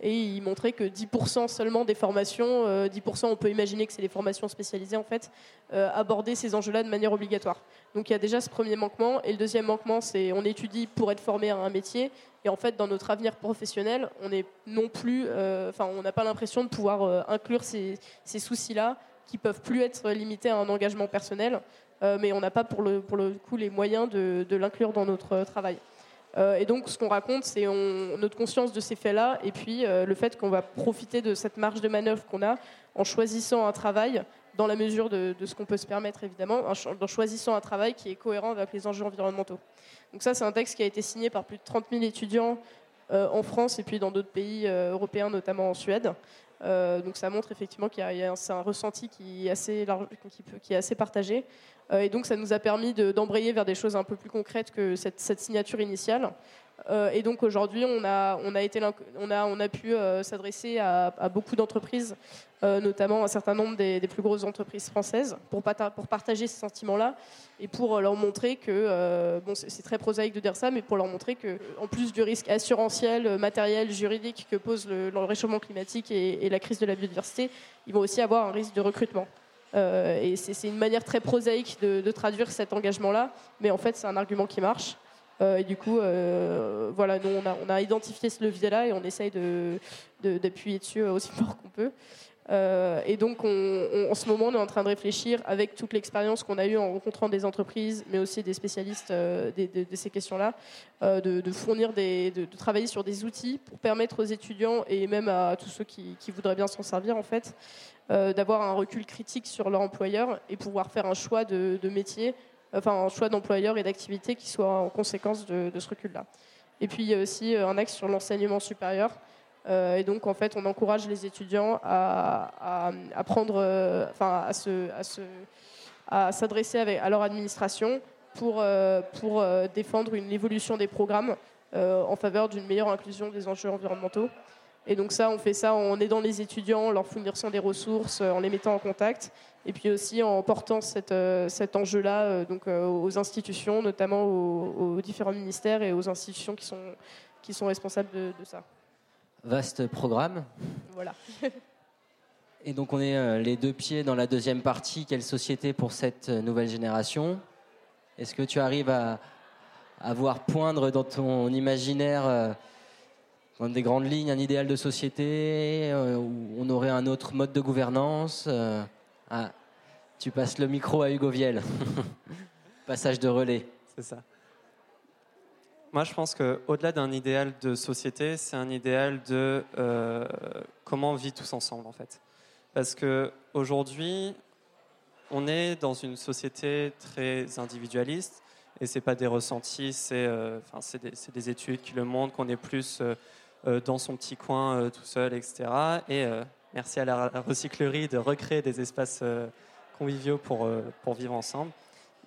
Et il montrait que 10% seulement des formations, 10% on peut imaginer que c'est des formations spécialisées en fait, abordaient ces enjeux-là de manière obligatoire. Donc il y a déjà ce premier manquement. Et le deuxième manquement, c'est on étudie pour être formé à un métier. Et en fait, dans notre avenir professionnel, on est non plus, enfin, on n'a pas l'impression de pouvoir inclure ces, ces soucis-là qui peuvent plus être limités à un engagement personnel. Euh, mais on n'a pas pour le, coup les moyens de, l'inclure dans notre travail. Euh, et donc, ce qu'on raconte, c'est notre conscience de ces faits-là, et puis euh, le fait qu'on va profiter de cette marge de manœuvre qu'on a en choisissant un travail, dans la mesure de, ce qu'on peut se permettre, évidemment, en, choisissant un travail qui est cohérent avec les enjeux environnementaux. Donc ça, c'est un texte qui a été signé par plus de 30 000 étudiants en France et puis dans d'autres pays européens, notamment en Suède. Donc ça montre effectivement qu'il y a, un ressenti qui est assez, large, qui est assez partagé. Euh, et donc ça nous a permis d'embrayer vers des choses un peu plus concrètes que cette, signature initiale. Euh, et donc aujourd'hui, on a, on a, on a, on a pu euh, s'adresser à, beaucoup d'entreprises, notamment un certain nombre des, plus grosses entreprises françaises, pour, pour partager ces sentiments-là et pour leur montrer que, bon, c'est très prosaïque de dire ça, mais pour leur montrer que, en plus du risque assurantiel, matériel, juridique que pose le, réchauffement climatique et, la crise de la biodiversité, ils vont aussi avoir un risque de recrutement. Euh, et c'est une manière très prosaïque de, traduire cet engagement-là, mais en fait, c'est un argument qui marche. Euh, et du coup, euh, voilà, nous, on a, identifié ce levier-là et on essaye d'appuyer de, dessus aussi fort qu'on peut. et donc, en ce moment, on est en train de réfléchir avec toute l'expérience qu'on a eue en rencontrant des entreprises, mais aussi des spécialistes de, ces questions-là, de, fournir de, travailler sur des outils pour permettre aux étudiants et même à tous ceux qui, qui voudraient bien s'en servir, en fait, euh, d'avoir un recul critique sur leur employeur et pouvoir faire un choix de, métier, enfin un choix d'employeur et d'activité qui soit en conséquence de, ce recul-là. Et puis il y a aussi euh, un axe sur l'enseignement supérieur. Euh, et donc en fait, on encourage les étudiants à, prendre, enfin à se, à s'adresser à leur administration pour, pour défendre une évolution des programmes en faveur d'une meilleure inclusion des enjeux environnementaux. Et donc ça, on fait ça en aidant les étudiants, en leur fournissant des ressources, euh, en les mettant en contact, et puis aussi en portant euh, cet enjeu-là euh, donc aux institutions, notamment aux, différents ministères et aux institutions qui sont, qui sont responsables de, ça. Vaste programme. Voilà. et donc on est les deux pieds dans la deuxième partie. Quelle société pour cette nouvelle génération? Est-ce que tu arrives à, à voir poindre dans ton imaginaire dans des grandes lignes, un idéal de société euh, où on aurait un autre mode de gouvernance. Euh, ah, tu passes le micro à Hugo Viel. Passage de relais. C'est ça. Moi, je pense qu'au-delà d'un idéal de société, c'est un idéal de euh, comment on vit tous ensemble, en fait. Parce qu'aujourd'hui, on est dans une société très individualiste, et c'est pas des ressentis, c'est des, des, études qui le montrent qu'on est plus dans son petit coin euh, tout seul, etc. Et euh, merci à la recyclerie de recréer des espaces conviviaux pour, pour vivre ensemble.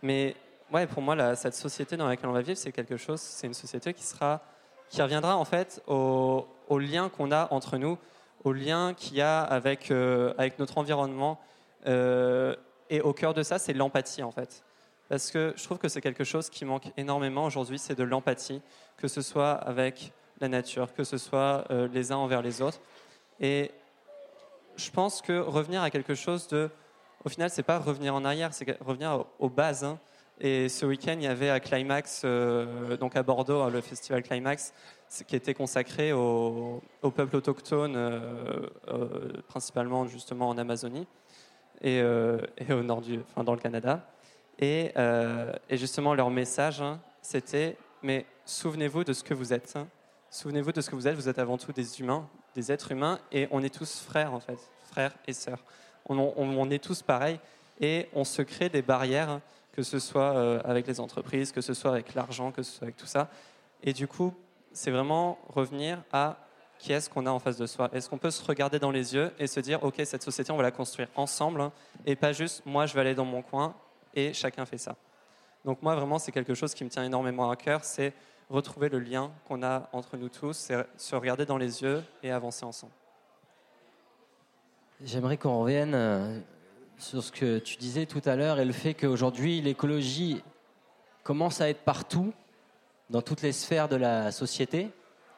Mais ouais, pour moi, cette société dans laquelle on va vivre, c'est quelque chose, c'est une société qui, sera, qui reviendra en fait au, au lien qu'on a entre nous, au lien qu'il y a avec, avec notre environnement. et au cœur de ça, c'est l'empathie en fait. Parce que je trouve que c'est quelque chose qui manque énormément aujourd'hui, c'est de l'empathie, que ce soit avec la nature, que ce soit euh, les uns envers les autres. Et je pense que revenir à quelque chose de, au final, c'est pas revenir en arrière, c'est revenir aux, bases, hein, Et ce week-end, il y avait à Climax, euh, donc à Bordeaux, hein, le festival Climax, qui était consacré au, au peuple autochtone, euh, principalement justement en Amazonie et, au nord du, enfin dans le Canada. Et, justement, leur message, hein, c'était mais souvenez-vous de ce que vous êtes. Souvenez-vous de ce que vous êtes. Vous êtes avant tout des humains, des êtres humains, et on est tous frères en fait, frères et sœurs. On, est tous pareils, et on se crée des barrières, que ce soit euh, avec les entreprises, que ce soit avec l'argent, que ce soit avec tout ça. Et du coup, c'est vraiment revenir à qui est-ce qu'on a en face de soi. Est-ce qu'on peut se regarder dans les yeux et se dire, ok, cette société, on va la construire ensemble, et pas juste moi, je vais aller dans mon coin et chacun fait ça. Donc moi, vraiment, c'est quelque chose qui me tient énormément à cœur, c'est retrouver le lien qu'on a entre nous tous, se regarder dans les yeux et avancer ensemble. J'aimerais qu'on revienne euh, sur ce que tu disais tout à l'heure et le fait qu'aujourd'hui, l'écologie commence à être partout, dans toutes les sphères de la société.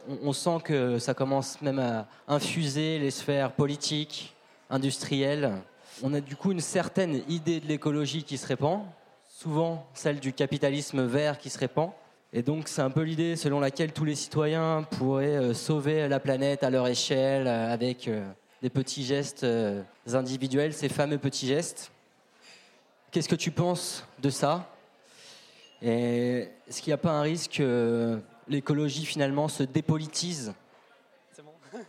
On, on sent que ça commence même à infuser les sphères politiques, industrielles. On a du coup une certaine idée de l'écologie qui se répand, souvent celle du capitalisme vert qui se répand. Et donc c'est un peu l'idée selon laquelle tous les citoyens pourraient euh, sauver la planète à leur échelle euh, avec euh, des petits gestes individuels, ces fameux petits gestes. Qu'est-ce que tu penses de ça? Et est-ce qu'il n'y a pas un risque que l'écologie finalement se dépolitise? C'est bon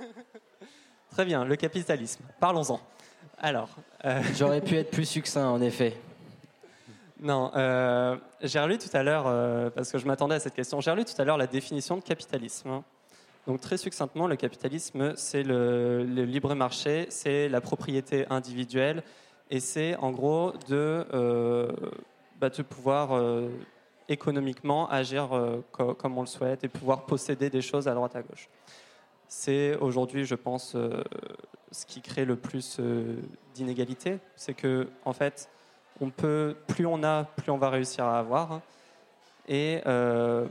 Très bien, le capitalisme. Parlons-en. Alors, euh, J'aurais pu être plus succinct en effet. Non, euh, j'ai relu tout à l'heure, euh, parce que je m'attendais à cette question, j'ai relu tout à l'heure la définition de capitalisme. hein. Donc très succinctement, le capitalisme, c'est le, libre marché, c'est la propriété individuelle, et c'est en gros de, euh, bah, pouvoir économiquement agir co- comme on le souhaite et pouvoir posséder des choses à droite à gauche. C'est aujourd'hui, je pense, ce qui crée le plus d'inégalités. C'est que, en fait, on peut, plus on a, plus on va réussir à avoir. Et, euh,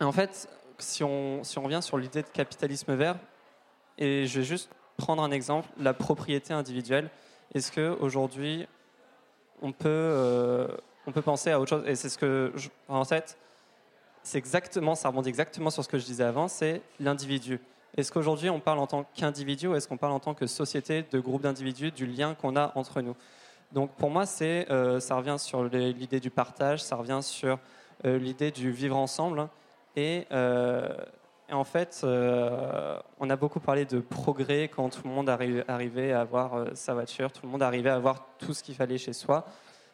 en fait, si on, si on revient sur l'idée de capitalisme vert, et je vais juste prendre un exemple, la propriété individuelle. Est-ce qu'aujourd'hui, on peut, euh, on peut penser à autre chose? Et c'est ce que, je- en fait, c'est exactement, ça rebondit exactement sur ce que je disais avant, c'est l'individu. Est-ce qu'aujourd'hui on parle en tant qu'individu ou est-ce qu'on parle en tant que société de groupe d'individus, du lien qu'on a entre nous? Donc pour moi, c'est, euh, ça revient sur l'idée du partage, ça revient sur euh, l'idée du vivre ensemble. Et, euh, en fait, on a beaucoup parlé de progrès quand tout le monde arri- arrivait à avoir sa voiture, tout le monde arrivait à avoir tout ce qu'il fallait chez soi.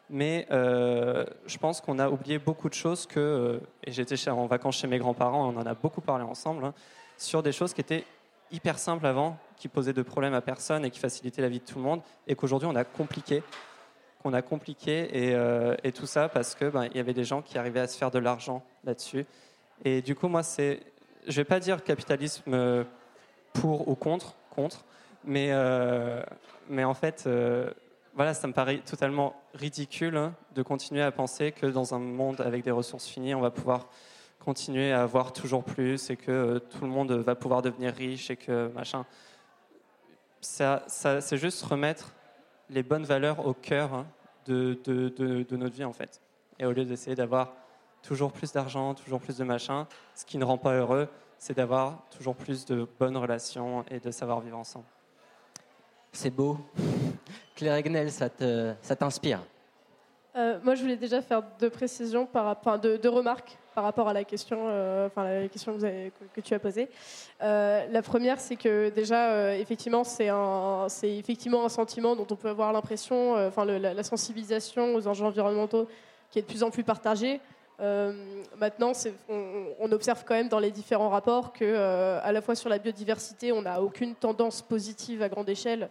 Mais je pense qu'on a oublié beaucoup de choses que, et j'étais en vacances chez mes grands-parents, on en a beaucoup parlé ensemble, hein, sur des choses qui étaient hyper simples avant, qui posaient de problèmes à personne et qui facilitaient la vie de tout le monde, et qu'aujourd'hui on a compliqué, qu'on a compliqué, et, euh, et tout ça parce que ben, il y avait des gens qui arrivaient à se faire de l'argent là-dessus. Et du coup, moi, c'est, je vais pas dire capitalisme euh, pour ou contre, contre, mais, euh, mais en fait, voilà, ça me paraît totalement ridicule hein, de continuer à penser que dans un monde avec des ressources finies, on va pouvoir continuer à avoir toujours plus et que tout le monde va pouvoir devenir riche et que machin. Ça, c'est juste remettre les bonnes valeurs au cœur hein, de, de, de- de notre vie en fait. Et au lieu d'essayer d'avoir toujours plus d'argent, toujours plus de machin, ce qui ne rend pas heureux, c'est d'avoir toujours plus de bonnes relations et de savoir vivre ensemble. C'est beau. Claire Egnel, ça te- ça t'inspire? Euh, moi, je voulais déjà faire deux précisions, par, enfin deux, deux remarques par rapport à la question, euh, enfin la question que, tu as posée. Euh, la première, c'est que déjà, euh, effectivement, c'est effectivement un sentiment dont on peut avoir l'impression, enfin la, sensibilisation aux enjeux environnementaux, qui est de plus en plus partagée. Maintenant, on, observe quand même dans les différents rapports que, à la fois sur la biodiversité, on n'a aucune tendance positive à grande échelle.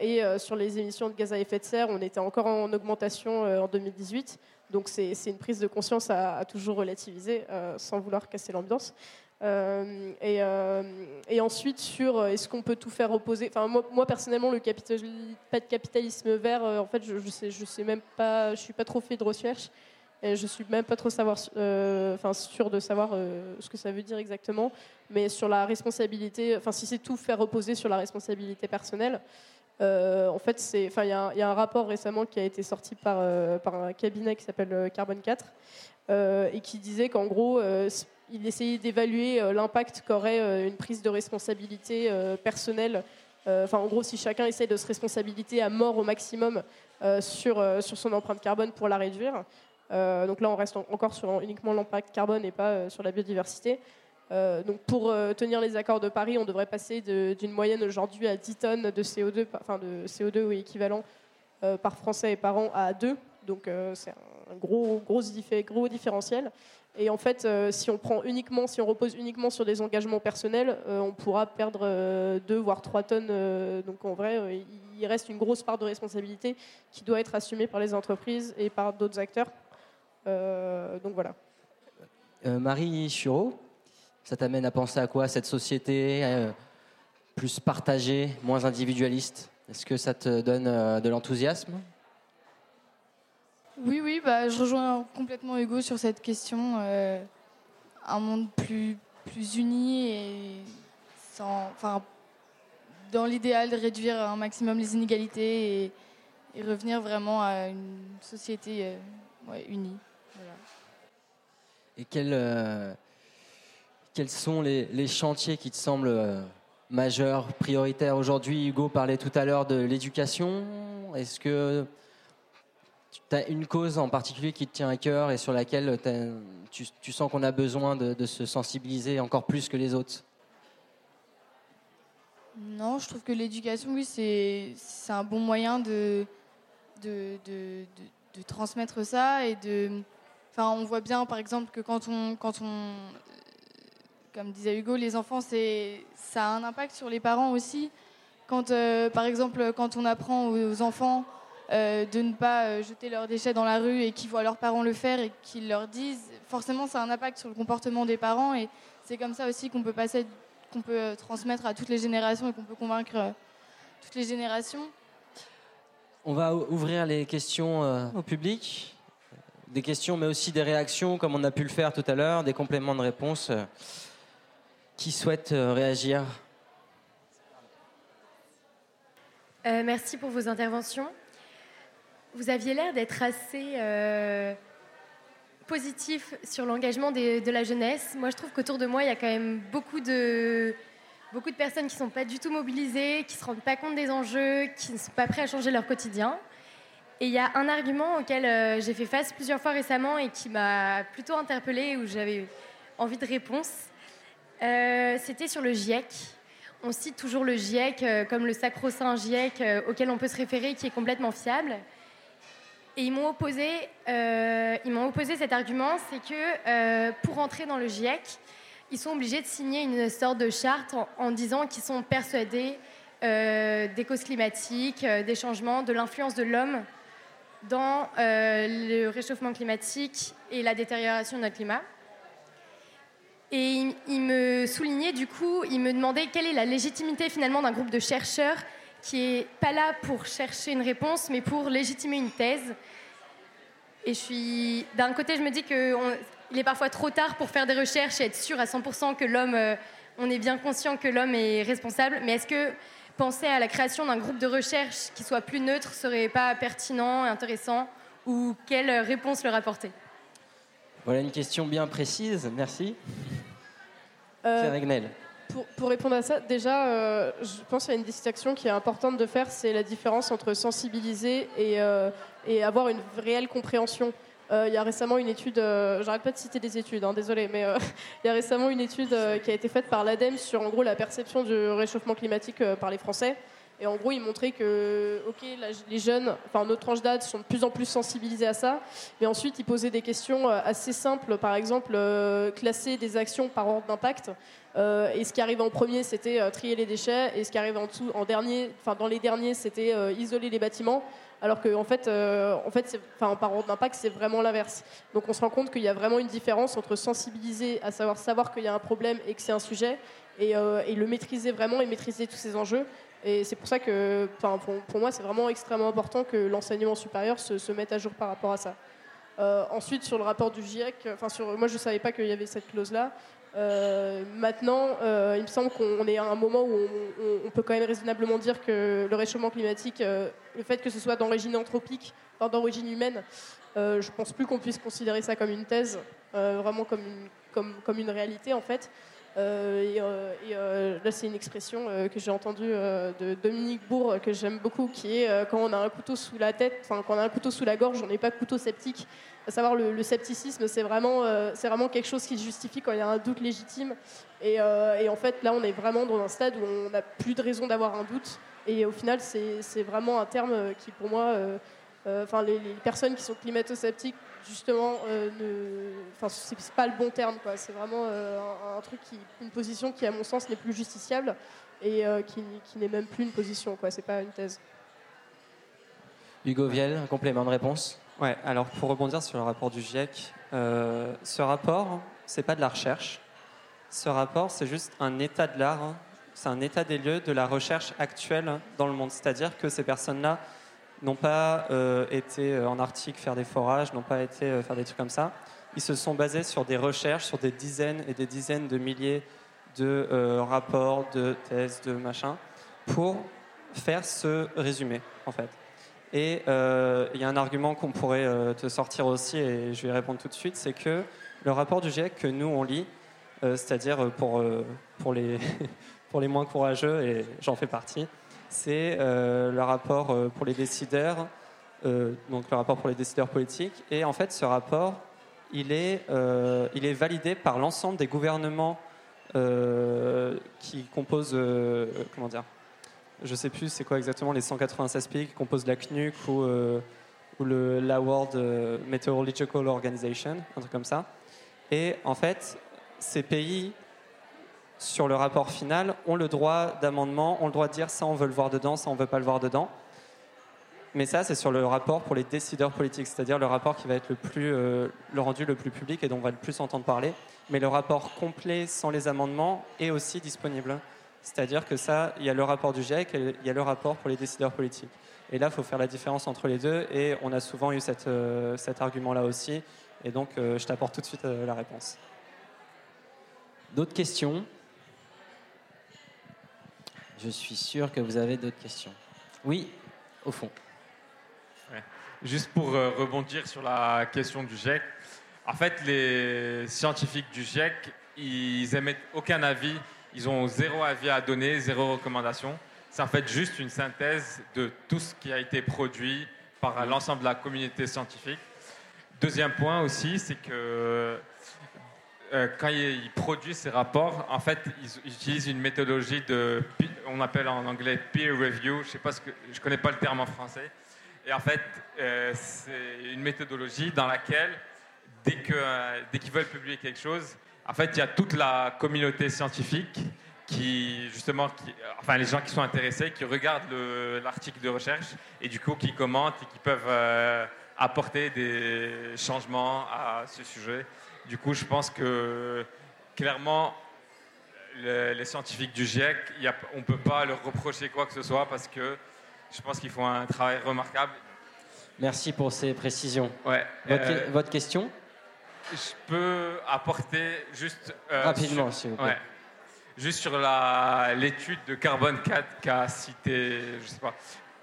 Et sur les émissions de gaz à effet de serre, on était encore en augmentation en 2018. Donc c'est une prise de conscience à, toujours relativiser, euh, sans vouloir casser l'ambiance. Euh, et, euh, et ensuite, sur est-ce qu'on peut tout faire opposer Enfin, moi, personnellement, le capitali- pas de capitalisme vert, en fait, je, je sais, je sais même pas, je suis pas trop fait de recherche. Et je suis même pas trop savoir, sûr de savoir ce que ça veut dire exactement. Mais sur la responsabilité, enfin si c'est tout faire reposer sur la responsabilité personnelle, en fait, il y, a un rapport récemment qui a été sorti par, par un cabinet qui s'appelle Carbone 4 et qui disait qu'en gros, il essayait d'évaluer l'impact qu'aurait une prise de responsabilité personnelle. Enfin, en gros, si chacun essaie de se responsabiliser à mort au maximum sur, son empreinte carbone pour la réduire, euh, donc là, on reste encore sur uniquement l'impact carbone et pas euh, sur la biodiversité. Euh, donc pour tenir les accords de Paris, on devrait passer d'une moyenne aujourd'hui à 10 tonnes de CO2, enfin de CO2 ou équivalent par Français et par an à 2. Donc c'est un gros, gros, gros différentiel. Et en fait, si on prend uniquement, si on repose uniquement sur des engagements personnels, on pourra perdre 2 voire 3 tonnes. donc en vrai, il reste une grosse part de responsabilité qui doit être assumée par les entreprises et par d'autres acteurs. Euh, donc voilà. Euh, Marie Chureau, ça t'amène à penser à quoi cette société euh, plus partagée, moins individualiste? Est-ce que ça te donne de l'enthousiasme? Oui, oui, bah, je rejoins complètement Hugo sur cette question. un monde plus, plus uni et sans, enfin, dans l'idéal de réduire un maximum les inégalités et, revenir vraiment à une société unie. Et quels, euh, quels sont les, chantiers qui te semblent euh, majeurs, prioritaires aujourd'hui? Hugo parlait tout à l'heure de l'éducation. Est-ce que tu as une cause en particulier qui te tient à cœur et sur laquelle tu, sens qu'on a besoin de, se sensibiliser encore plus que les autres? Non, je trouve que l'éducation, oui, c'est un bon moyen de, de, de, de transmettre ça et de Enfin, on voit bien, par exemple, que quand on, quand on, comme disait Hugo, les enfants, ça a un impact sur les parents aussi. Quand, euh, par exemple, quand on apprend aux enfants euh, de ne pas euh, jeter leurs déchets dans la rue et qu'ils voient leurs parents le faire et qu'ils leur disent, forcément, ça a un impact sur le comportement des parents et c'est comme ça aussi qu'on peut passer, qu'on peut transmettre à toutes les générations et qu'on peut convaincre toutes les générations. On va ouvrir les questions au public des questions, mais aussi des réactions, comme on a pu le faire tout à l'heure, des compléments de réponse. Qui souhaite euh, réagir? Euh, Merci pour vos interventions. Vous aviez l'air d'être assez euh, positif sur l'engagement de la jeunesse. Moi, je trouve qu'autour de moi, il y a quand même beaucoup de, beaucoup de personnes qui ne sont pas du tout mobilisées, qui ne se rendent pas compte des enjeux, qui ne sont pas prêts à changer leur quotidien. Et il y a un argument auquel j'ai fait face plusieurs fois récemment et qui m'a plutôt interpellée, où j'avais envie de réponse. Euh, c'était sur le GIEC. On cite toujours le GIEC euh, comme le sacro-saint GIEC auquel on peut se référer, qui est complètement fiable. Et ils m'ont opposé, ils m'ont opposé cet argument, c'est que pour entrer dans le GIEC, ils sont obligés de signer une sorte de charte en, disant qu'ils sont persuadés des causes climatiques, des changements, de l'influence de l'homme dans euh, le réchauffement climatique et la détérioration de notre climat. Et il, me soulignait du coup, il me demandait quelle est la légitimité finalement d'un groupe de chercheurs qui est pas là pour chercher une réponse, mais pour légitimer une thèse. Et je suis, d'un côté, je me dis qu'il est parfois trop tard pour faire des recherches et être sûr à 100% que l'homme, euh, on est bien conscient que l'homme est responsable. Mais est-ce que penser à la création d'un groupe de recherche qui soit plus neutre serait pas pertinent, intéressant? Ou quelle réponse leur apporter Voilà une question bien précise, merci. Euh, pour, pour, répondre à ça, déjà, euh, je pense qu'il y a une distinction qui est importante de faire, c'est la différence entre sensibiliser et, euh, et avoir une réelle compréhension. Euh, il y a récemment une étude, j'arrête pas de citer des études, hein, désolé, mais il y a récemment une étude qui a été faite par l'ADEME sur en gros la perception du réchauffement climatique par les Français. Et en gros, il montrait que, les jeunes, enfin notre tranche d'âge, sont de plus en plus sensibilisés à ça. Mais ensuite, il posait des questions assez simples, par exemple, classer des actions par ordre d'impact. et ce qui arrivait en premier, c'était trier les déchets. Et ce qui arrivait en, dernier, enfin dans les derniers, c'était isoler les bâtiments alors qu'en en fait, euh, en fait enfin, par ordre d'impact, c'est vraiment l'inverse. Donc on se rend compte qu'il y a vraiment une différence entre sensibiliser, à savoir savoir qu'il y a un problème et que c'est un sujet, et, euh, le maîtriser vraiment et maîtriser tous ces enjeux. Et c'est pour ça que, pour, pour, moi, c'est vraiment extrêmement important que l'enseignement supérieur se, mette à jour par rapport à ça. Euh, ensuite, sur le rapport du GIEC, sur, moi je ne savais pas qu'il y avait cette clause-là. Euh, maintenant, euh, il me semble qu'on est à un moment où on, peut quand même raisonnablement dire que le réchauffement climatique, le fait que ce soit d'origine anthropique, enfin, d'origine humaine, euh, je pense plus qu'on puisse considérer ça comme une thèse, vraiment comme une, comme, comme une réalité en fait. Euh, et euh, euh, là, c'est une expression que j'ai entendue de Dominique Bourg que j'aime beaucoup, qui est quand on a un couteau sous la tête, enfin quand on a un couteau sous la gorge, on n'est pas couteau sceptique. À savoir le, scepticisme, c'est vraiment, c'est vraiment quelque chose qui justifie quand il y a un doute légitime. Et, en fait, là, on est vraiment dans un stade où on n'a plus de raison d'avoir un doute. Et au final, c'est vraiment un terme qui, pour moi, enfin, les, les personnes qui sont climato-sceptiques, justement, euh, ne, enfin, c'est c'est pas le bon terme, quoi. C'est vraiment euh, un, un truc qui, une position qui, à mon sens, n'est plus justiciable et euh, qui, qui n'est même plus une position, quoi. C'est pas une thèse. Hugo Viel, un complément de réponse? Ouais, alors pour rebondir sur le rapport du GIEC, euh, ce rapport, c'est pas de la recherche. Ce rapport, c'est juste un état de l'art, hein. c'est un état des lieux de la recherche actuelle dans le monde. C'est-à-dire que ces personnes-là n'ont pas euh, été euh, en Arctique faire des forages, n'ont pas été euh, faire des trucs comme ça. Ils se sont basés sur des recherches, sur des dizaines et des dizaines de milliers de rapports, de thèses, de machins, pour faire ce résumé, en fait. Et il y a un argument qu'on pourrait te sortir aussi, et je vais y répondre tout de suite, c'est que le rapport du GIEC que nous on lit, c'est-à-dire pour, pour, les pour les moins courageux, et j'en fais partie, c'est euh, le rapport euh, pour les décideurs, euh, donc le rapport pour les décideurs politiques. Et en fait, ce rapport, il est, il est validé par l'ensemble des gouvernements qui composent, comment dire, je sais plus c'est quoi exactement les 196 pays qui composent la CNUC ou, ou le, la World Meteorological Organization, un truc comme ça. Et en fait, ces pays, sur le rapport final, ont le droit d'amendement, ont le droit de dire ça on veut le voir dedans, ça on veut pas le voir dedans. Mais ça, c'est sur le rapport pour les décideurs politiques, c'est-à-dire le rapport qui va être le plus, euh, le rendu le plus public et dont on va le plus entendre parler. Mais le rapport complet sans les amendements est aussi disponible. C'est-à-dire que ça, il y a le rapport du GIEC et il y a le rapport pour les décideurs politiques. Et là, il faut faire la différence entre les deux. Et on a souvent eu cette, euh, cet argument-là aussi. Et donc, euh, je t'apporte tout de suite la réponse. D'autres questions? Je suis sûr que vous avez d'autres questions. Oui, au fond. Juste pour euh, rebondir sur la question du GIEC, en fait, les scientifiques du GIEC, ils émettent aucun avis, ils ont zéro avis à donner, zéro recommandation. C'est en fait juste une synthèse de tout ce qui a été produit par l'ensemble de la communauté scientifique. Deuxième point aussi, c'est que euh, quand ils, produisent ces rapports, en fait, ils, utilisent une méthodologie de, on appelle en anglais peer review. Je sais pas ce que, je connais pas le terme en français. Et en fait, euh, c'est une méthodologie dans laquelle, dès que, euh, dès qu'ils veulent publier quelque chose, en fait, il y a toute la communauté scientifique qui, justement, qui, enfin, les gens qui sont intéressés, qui regardent le- l'article de recherche et du coup qui commentent et qui peuvent apporter des changements à ce sujet. Du coup, je pense que clairement, le- les scientifiques du GIEC, il y a- on ne peut pas leur reprocher quoi que ce soit parce que je pense qu'ils font un travail remarquable. Merci pour ces précisions. Ouais. Votre, Euh, votre question? je peux apporter juste euh, Rapidement, s'il vous plaît. ouais. juste sur l'étude de carbone 4 qu'a cité, je sais pas,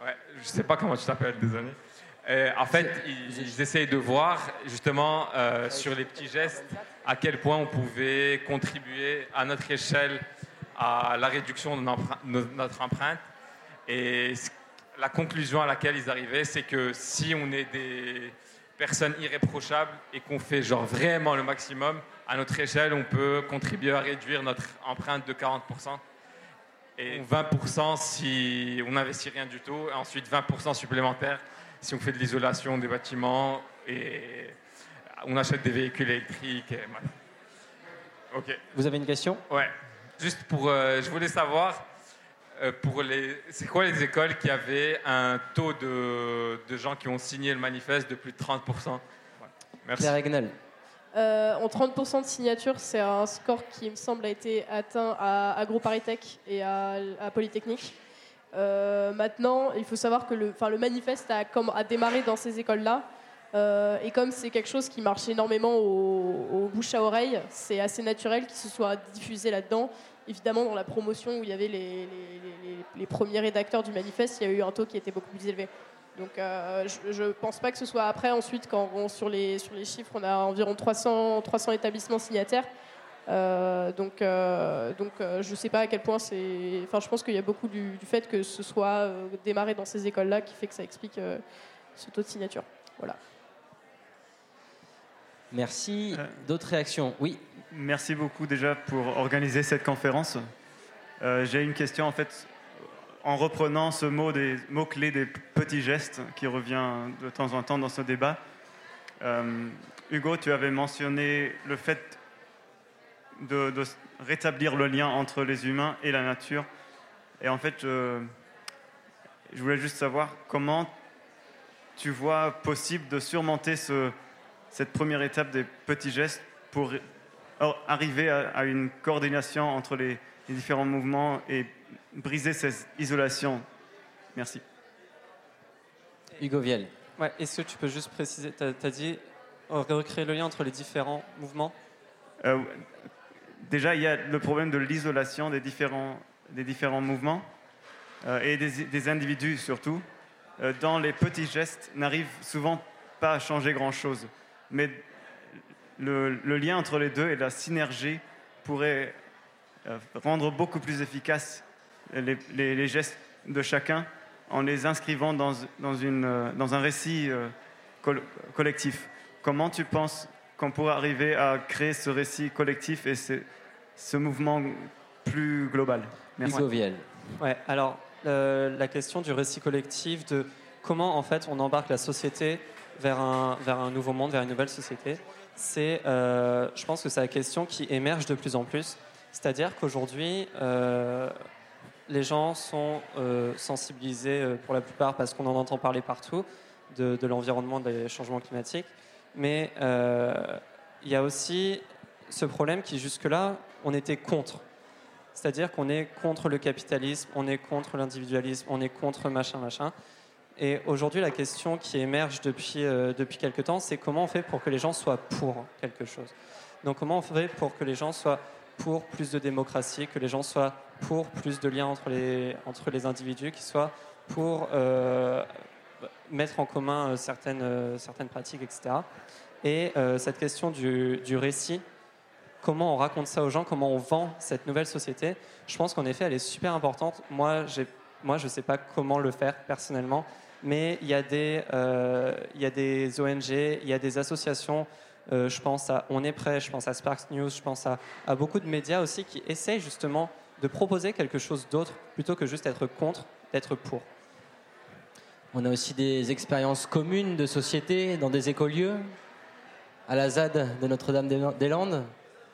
ouais, je sais pas comment tu t'appelles, désolé. Et en fait, ils, ils de voir justement euh, sur les petits gestes à quel point on pouvait contribuer à notre échelle à la réduction de notre empreinte. Et la conclusion à laquelle ils arrivaient, c'est que si on est des personnes irréprochables et qu'on fait genre vraiment le maximum, à notre échelle, on peut contribuer à réduire notre empreinte de 40%. Et 20% si on n'investit rien du tout, et ensuite 20% supplémentaire si on fait de l'isolation des bâtiments et on achète des véhicules électriques. Et. Vous avez une question? Ouais. Juste pour, euh, je voulais savoir euh, pour les, c'est quoi les écoles qui avaient un taux de, de gens qui ont signé le manifeste de plus de 30 Voilà. Merci. Claire Egnel. Euh, en 30% de signatures, c'est un score qui, il me semble, a été atteint à AgroParisTech et à, à Polytechnique. Euh, maintenant, il faut savoir que le, manifeste a, démarré dans ces écoles-là. et comme c'est quelque chose qui marche énormément au, bouche à oreille, c'est assez naturel qu'il se soit diffusé là-dedans. Évidemment, dans la promotion où il y avait les, premiers rédacteurs du manifeste, il y a eu un taux qui était beaucoup plus élevé. Donc je ne pense pas que ce soit après, ensuite, quand sur, les, sur les chiffres, on a environ 300, 300 établissements signataires. Euh, donc, euh, donc euh, je ne sais pas à quel point c'est. Enfin, je pense qu'il y a beaucoup du, fait que ce soit démarré dans ces écoles-là qui fait que ça explique ce taux de signature. Voilà. Merci. D'autres réactions? Oui. Merci beaucoup déjà pour organiser cette conférence. J'ai une question en fait en reprenant ce mot des mots clés des petits gestes qui revient de temps en temps dans ce débat. Hugo, tu avais mentionné le fait de, rétablir le lien entre les humains et la nature. Et en fait, je, voulais juste savoir comment tu vois possible de surmonter ce, cette première étape des petits gestes pour arriver à, une coordination entre les, différents mouvements et briser cette isolation. Merci. Hugo Viel. Ouais, Est-ce que tu peux juste préciser, tu as, dit recréer le lien entre les différents mouvements? Euh, déjà, il y a le problème de l'isolation des différents, des différents mouvements euh, et des, individus surtout. Euh, dans les petits gestes, n'arrivent souvent pas à changer grand-chose. Mais le, lien entre les deux et la synergie pourrait euh, rendre beaucoup plus efficaces les, gestes de chacun en les inscrivant dans, dans, une, dans un récit collectif. Comment tu penses qu'on pourrait arriver à créer ce récit collectif et ce, mouvement plus global Merci. Ouais, alors euh, la question du récit collectif, de comment en fait on embarque la société vers un, vers un nouveau monde, vers une nouvelle société, c'est, euh, je pense que c'est la question qui émerge de plus en plus. C'est-à-dire qu'aujourd'hui, euh, les gens sont sensibilisés pour la plupart parce qu'on en entend parler partout de, de l'environnement, des changements climatiques. Mais euh, il y a aussi ce problème qui jusque-là, on était contre. C'est-à-dire qu'on est contre le capitalisme, on est contre l'individualisme, on est contre machin, machin. Et aujourd'hui, la question qui émerge depuis, euh, depuis quelques temps, c'est comment on fait pour que les gens soient pour quelque chose. Donc comment on fait pour que les gens soient pour plus de démocratie, que les gens soient pour plus de liens entre les, entre les individus, qu'ils soient pour euh, mettre en commun euh, certaines, euh, certaines pratiques, etc. Et euh, cette question du, du, récit, comment on raconte ça aux gens, comment on vend cette nouvelle société, je pense qu'en effet, elle est super importante. Moi, moi je ne sais pas comment le faire personnellement, mais il y, a des, y a des ONG, il y a des associations, je pense à On est prêt, je pense à Sparks News, je pense à, à beaucoup de médias aussi qui essayent justement de proposer quelque chose d'autre plutôt que juste être contre, d'être pour. On a aussi des expériences communes de société dans des écolieux, à la ZAD de Notre-Dame-des-Landes.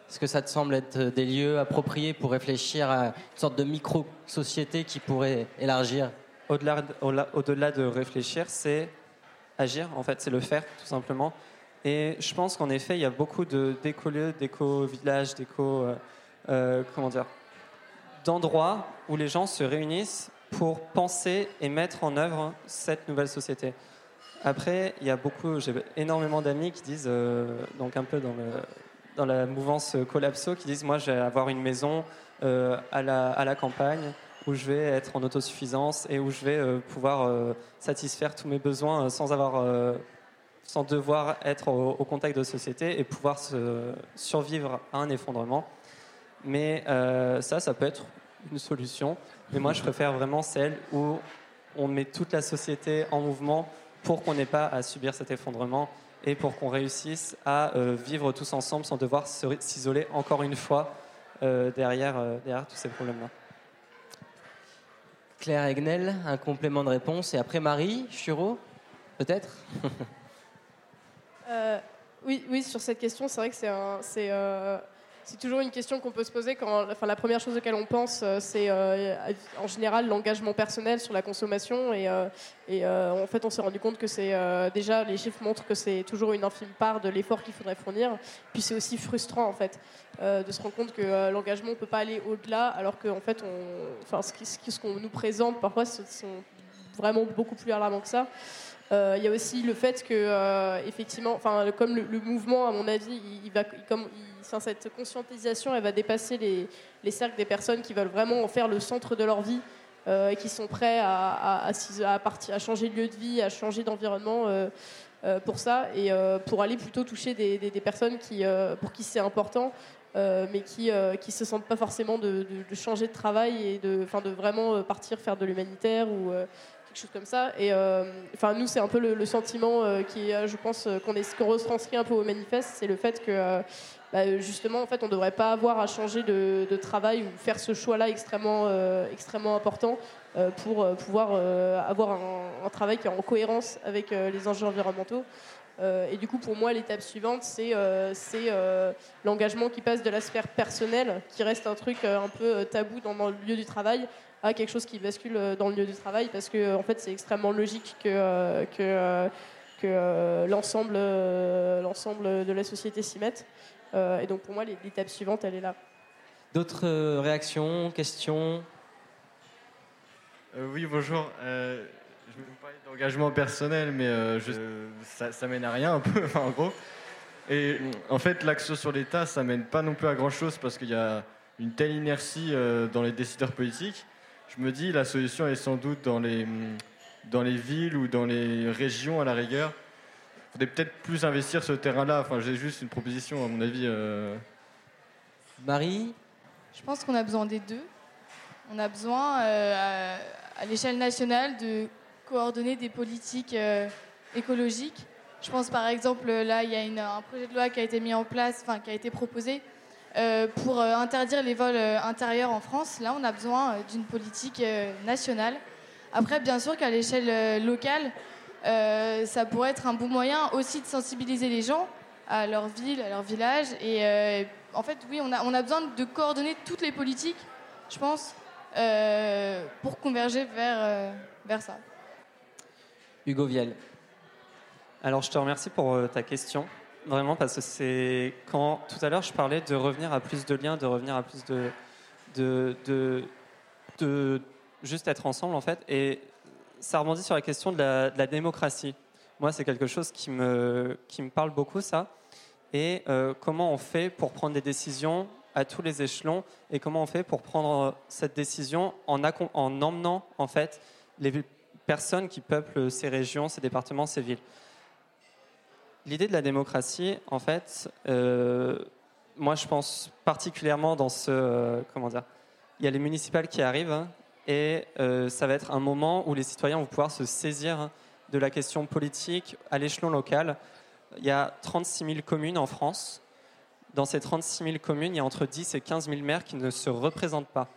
Est-ce que ça te semble être des lieux appropriés pour réfléchir à une sorte de micro-société qui pourrait élargir Au-delà au de réfléchir, c'est agir, en fait, c'est le faire, tout simplement. Et je pense qu'en effet, il y a beaucoup d'écolieux, d'éco-villages, d'éco... Euh, euh, comment dire d'endroits où les gens se réunissent pour penser et mettre en œuvre cette nouvelle société. Après, il y a beaucoup, j'ai énormément d'amis qui disent, euh, donc un peu dans, la mouvance collapso, qui disent Moi, je vais avoir une maison euh, à, la, campagne où je vais être en autosuffisance et où je vais euh, pouvoir satisfaire tous mes besoins sans avoir sans devoir être au, contact de société et pouvoir survivre à un effondrement. Mais ça, ça peut être une solution. Mais moi, je préfère vraiment celle où on met toute la société en mouvement pour qu'on n'ait pas à subir cet effondrement et pour qu'on réussisse à euh, vivre tous ensemble sans devoir s'isoler encore une fois euh, derrière, euh, derrière tous ces problèmes-là. Claire Egnel, un complément de réponse. Et après Marie, Churo, peut-être? Oui, oui, sur cette question, c'est vrai que c'est c'est toujours une question qu'on peut se poser enfin, la première chose auquel on pense, euh, c'est euh, en général l'engagement personnel sur la consommation. Et, euh, en fait, on s'est rendu compte que c'est déjà, les chiffres montrent que c'est toujours une infime part de l'effort qu'il faudrait fournir. Puis c'est aussi frustrant, en fait, de se rendre compte que l'engagement ne peut pas aller au-delà, alors que en fait, ce qu'on nous présente parfois, ce sont vraiment beaucoup plus alarmants que ça. Il y a aussi le fait que, effectivement, comme le, mouvement, à mon avis, il, va, comme, cette conscientisation, elle va dépasser les, les cercles des personnes qui veulent vraiment en faire le centre de leur vie euh, et qui sont prêts à, partir, à changer de lieu de vie, à changer d'environnement euh, euh, pour ça et pour aller plutôt toucher des, personnes qui, pour qui c'est important. mais qui ne se sentent pas forcément de, changer de travail et de, de vraiment partir faire de l'humanitaire ou quelque chose comme ça. Et euh, enfin, nous, c'est un peu le, sentiment euh, qui, est, je pense, euh, qu'on est, qu'on retranscrit un peu au manifeste, c'est le fait que euh, bah, justement, en fait, on ne devrait pas avoir à changer de, travail ou faire ce choix-là extrêmement, euh, extrêmement important euh, pour euh, pouvoir euh, avoir un, travail qui est en cohérence avec euh, les enjeux environnementaux. Euh, et du coup, pour moi, l'étape suivante, c'est euh, euh, l'engagement qui passe de la sphère personnelle, qui reste un truc euh, un peu euh, tabou dans le lieu du travail, à quelque chose qui bascule euh, dans le lieu du travail, parce que en fait, c'est extrêmement logique que, euh, que, euh, que l'ensemble l'ensemble de la société s'y mette. Et donc, pour moi, l'é- l'étape suivante, elle est là. D'autres réactions, questions? Euh, oui, bonjour. Euh, je vais vous parler d'engagement personnel, mais euh, je- ça, ça mène à rien un peu, en gros. Et en fait, l'action sur l'État, ça mène pas non plus à grand chose parce qu'il y a une telle inertie euh, dans les décideurs politiques. Je me dis, la solution est sans doute dans les, dans les villes ou dans les régions à la rigueur. Il faudrait peut-être plus investir ce terrain-là. Enfin, j'ai juste une proposition, à mon avis. euh, Marie Je pense qu'on a besoin des deux. On a besoin, euh, à, à l'échelle nationale, de coordonner des politiques euh, écologiques. Je pense par exemple, là, il y a une- un projet de loi qui a été mis en place, enfin, qui a été proposé euh, pour euh, interdire les vols euh, intérieurs en France. Là, on a besoin euh, d'une politique euh, nationale. Après, bien sûr qu'à l'échelle euh, locale, euh, ça pourrait être un bon moyen aussi de sensibiliser les gens à leur ville, à leur village. Et euh, en fait, oui, on a, besoin de coordonner toutes les politiques, je pense, euh, pour converger vers, euh, vers ça. Hugo Viel. Alors, je te remercie pour euh, ta question, vraiment, parce que c'est quand tout à l'heure je parlais de revenir à plus de liens, de revenir à plus de, de, de, juste être ensemble, en fait, et ça rebondit sur la question de la, démocratie. Moi, c'est quelque chose qui me, qui me parle beaucoup, ça. Et euh, comment on fait pour prendre des décisions à tous les échelons et comment on fait pour prendre euh, cette décision en, en emmenant, en fait, les personnes qui peuplent ces régions, ces départements, ces villes. L'idée de la démocratie, en fait, euh, moi je pense particulièrement dans ce. euh, comment dire Il y a les municipales qui arrivent hein, et euh, ça va être un moment où les citoyens vont pouvoir se saisir hein, de la question politique à l'échelon local. Il y a 36 000 communes en France. Dans ces 36 000 communes, il y a entre 10 et 15 000 maires qui ne se représentent pas.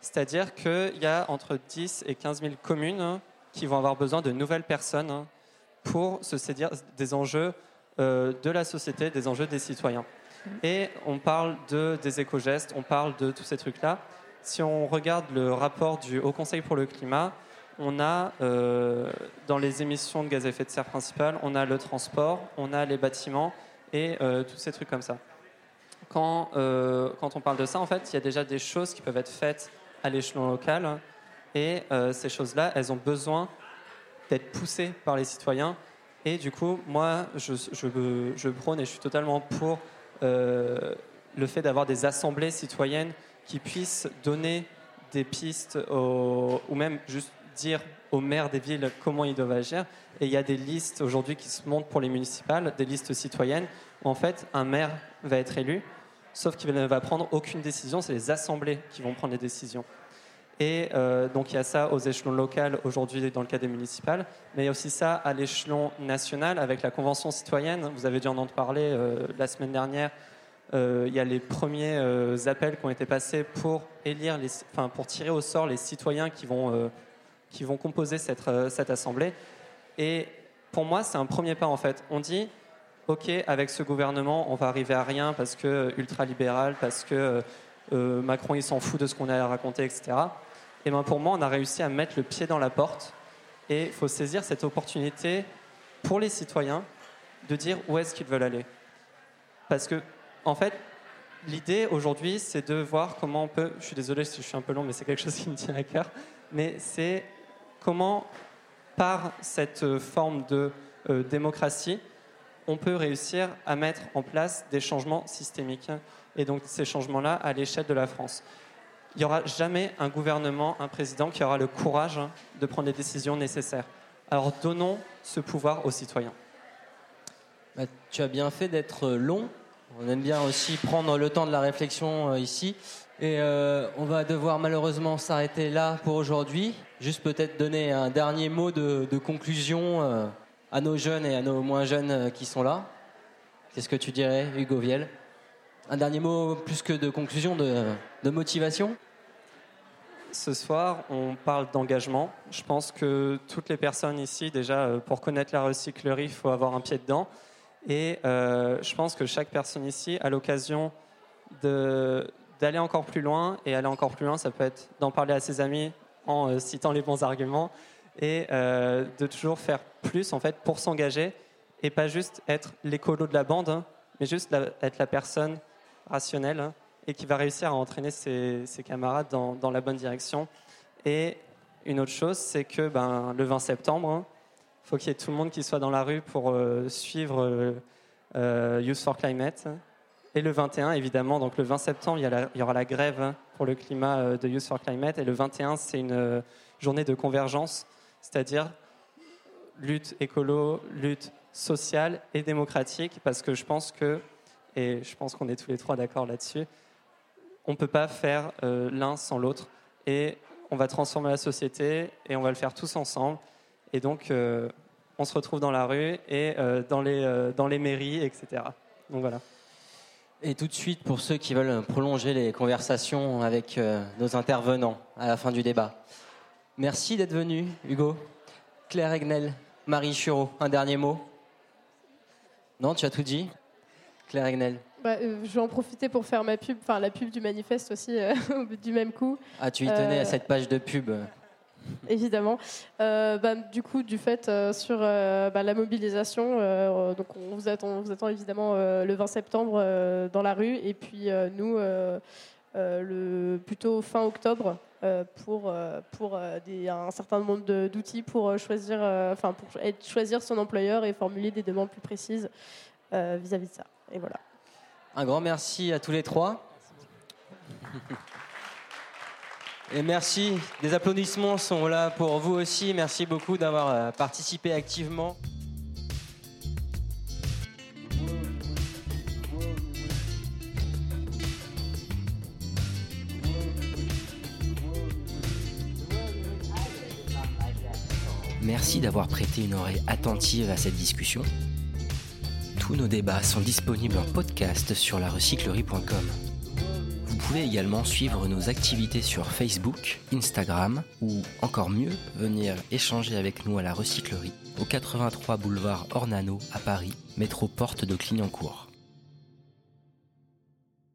C'est-à-dire qu'il y a entre 10 et 15 000 communes hein, qui vont avoir besoin de nouvelles personnes pour se saisir des enjeux euh, de la société, des enjeux des citoyens. Et on parle de, des éco-gestes, on parle de tous ces trucs-là. Si on regarde le rapport du Haut Conseil pour le climat, on a euh, dans les émissions de gaz à effet de serre principales, on a le transport, on a les bâtiments et euh, tous ces trucs comme ça. Quand, quand on parle de ça, en fait, il y a déjà des choses qui peuvent être faites à l'échelon local et ces choses-là, elles ont besoin d'être poussées par les citoyens. Et du coup, moi, je, je, prône et je suis totalement pour euh, le fait d'avoir des assemblées citoyennes qui puissent donner des pistes ou même juste dire aux maires des villes comment ils doivent agir. Et il y a des listes aujourd'hui qui se montent pour les municipales, des listes citoyennes, où en fait un maire va être élu, sauf qu'il ne va prendre aucune décision, c'est les assemblées qui vont prendre les décisions. Et euh, donc il y a ça aux échelons locaux aujourd'hui dans le cas des municipales, mais il y a aussi ça à l'échelon national avec la Convention citoyenne. Vous avez dû en entendre parler euh, la semaine dernière. Euh, il y a les premiers appels qui ont été passés pour élire, enfin pour tirer au sort les citoyens qui vont, qui vont composer cette, cette assemblée. Et pour moi, c'est un premier pas en fait. On dit, ok, avec ce gouvernement, on va arriver à rien parce que euh, ultra-libéral, parce que Macron il s'en fout de ce qu'on a raconté, etc. Et ben pour moi, on a réussi à mettre le pied dans la porte. Et il faut saisir cette opportunité pour les citoyens de dire où est-ce qu'ils veulent aller. Parce que, en fait, l'idée aujourd'hui, c'est de voir comment on peut. Je suis désolé si je suis un peu long, mais c'est quelque chose qui me tient à cœur. Mais c'est comment par cette forme de euh, démocratie, on peut réussir à mettre en place des changements systémiques. Et donc ces changements-là à l'échelle de la France. Il n'y aura jamais un gouvernement, un président qui aura le courage de prendre les décisions nécessaires. Alors donnons ce pouvoir aux citoyens. Bah, tu as bien fait d'être long. On aime bien aussi prendre le temps de la réflexion euh, ici. Et euh, on va devoir malheureusement s'arrêter là pour aujourd'hui. Juste peut-être donner un dernier mot de, conclusion euh, à nos jeunes et à nos moins jeunes qui sont là. Qu'est-ce que tu dirais, Hugo Viel? Un dernier mot plus que de conclusion, de, de motivation? Ce soir, on parle d'engagement. Je pense que toutes les personnes ici, déjà, pour connaître la recyclerie, il faut avoir un pied dedans. Et euh, je pense que chaque personne ici a l'occasion d'aller encore plus loin. Et aller encore plus loin, ça peut être d'en parler à ses amis en euh, citant les bons arguments et euh, de toujours faire plus en fait pour s'engager et pas juste être l'écolo de la bande, hein, mais juste être la personne rationnelle hein, et qui va réussir à entraîner ses, camarades dans, la bonne direction. Et une autre chose, c'est que ben, le 20 septembre, hein, faut qu'il y ait tout le monde qui soit dans la rue pour euh, suivre euh, euh, Youth for Climate. Et le 21, évidemment, donc le 20 septembre, il y, aura la grève pour le climat de Youth for Climate. Et le 21, c'est une journée de convergence, c'est-à-dire lutte écolo, lutte sociale et démocratique, parce que je pense que, et je pense qu'on est tous les trois d'accord là-dessus, on ne peut pas faire l'un sans l'autre. Et on va transformer la société et on va le faire tous ensemble. Et donc, euh, on se retrouve dans la rue et euh, dans, les, euh, dans les mairies, etc. Donc voilà. Et tout de suite, pour ceux qui veulent prolonger les conversations avec nos intervenants à la fin du débat. Merci d'être venu, Hugo. Claire Egnel, Marie Chureau, un dernier mot Non, tu as tout dit Claire Egnel. Bah, je vais en profiter pour faire ma pub, enfin la pub du manifeste aussi, du même coup. Ah, tu y tenais à cette page de pub évidemment. Euh, bah, du coup, du fait euh, sur euh, bah, la mobilisation, donc on vous attend, vous attend évidemment le 20 septembre dans la rue, et puis nous, le, plutôt fin octobre, pour, pour un certain nombre d'outils pour choisir, enfin pour choisir son employeur et formuler des demandes plus précises vis-à-vis -vis de ça. Et voilà. Un grand merci à tous les trois. Et merci. Des applaudissements sont là pour vous aussi. Merci beaucoup d'avoir euh, participé activement. Merci d'avoir prêté une oreille attentive à cette discussion. Tous nos débats sont disponibles en podcast sur larecyclerie.com. Vous pouvez également suivre nos activités sur Facebook, Instagram ou encore mieux, venir échanger avec nous à la recyclerie au 83 boulevard Ornano à Paris, métro porte de Clignancourt.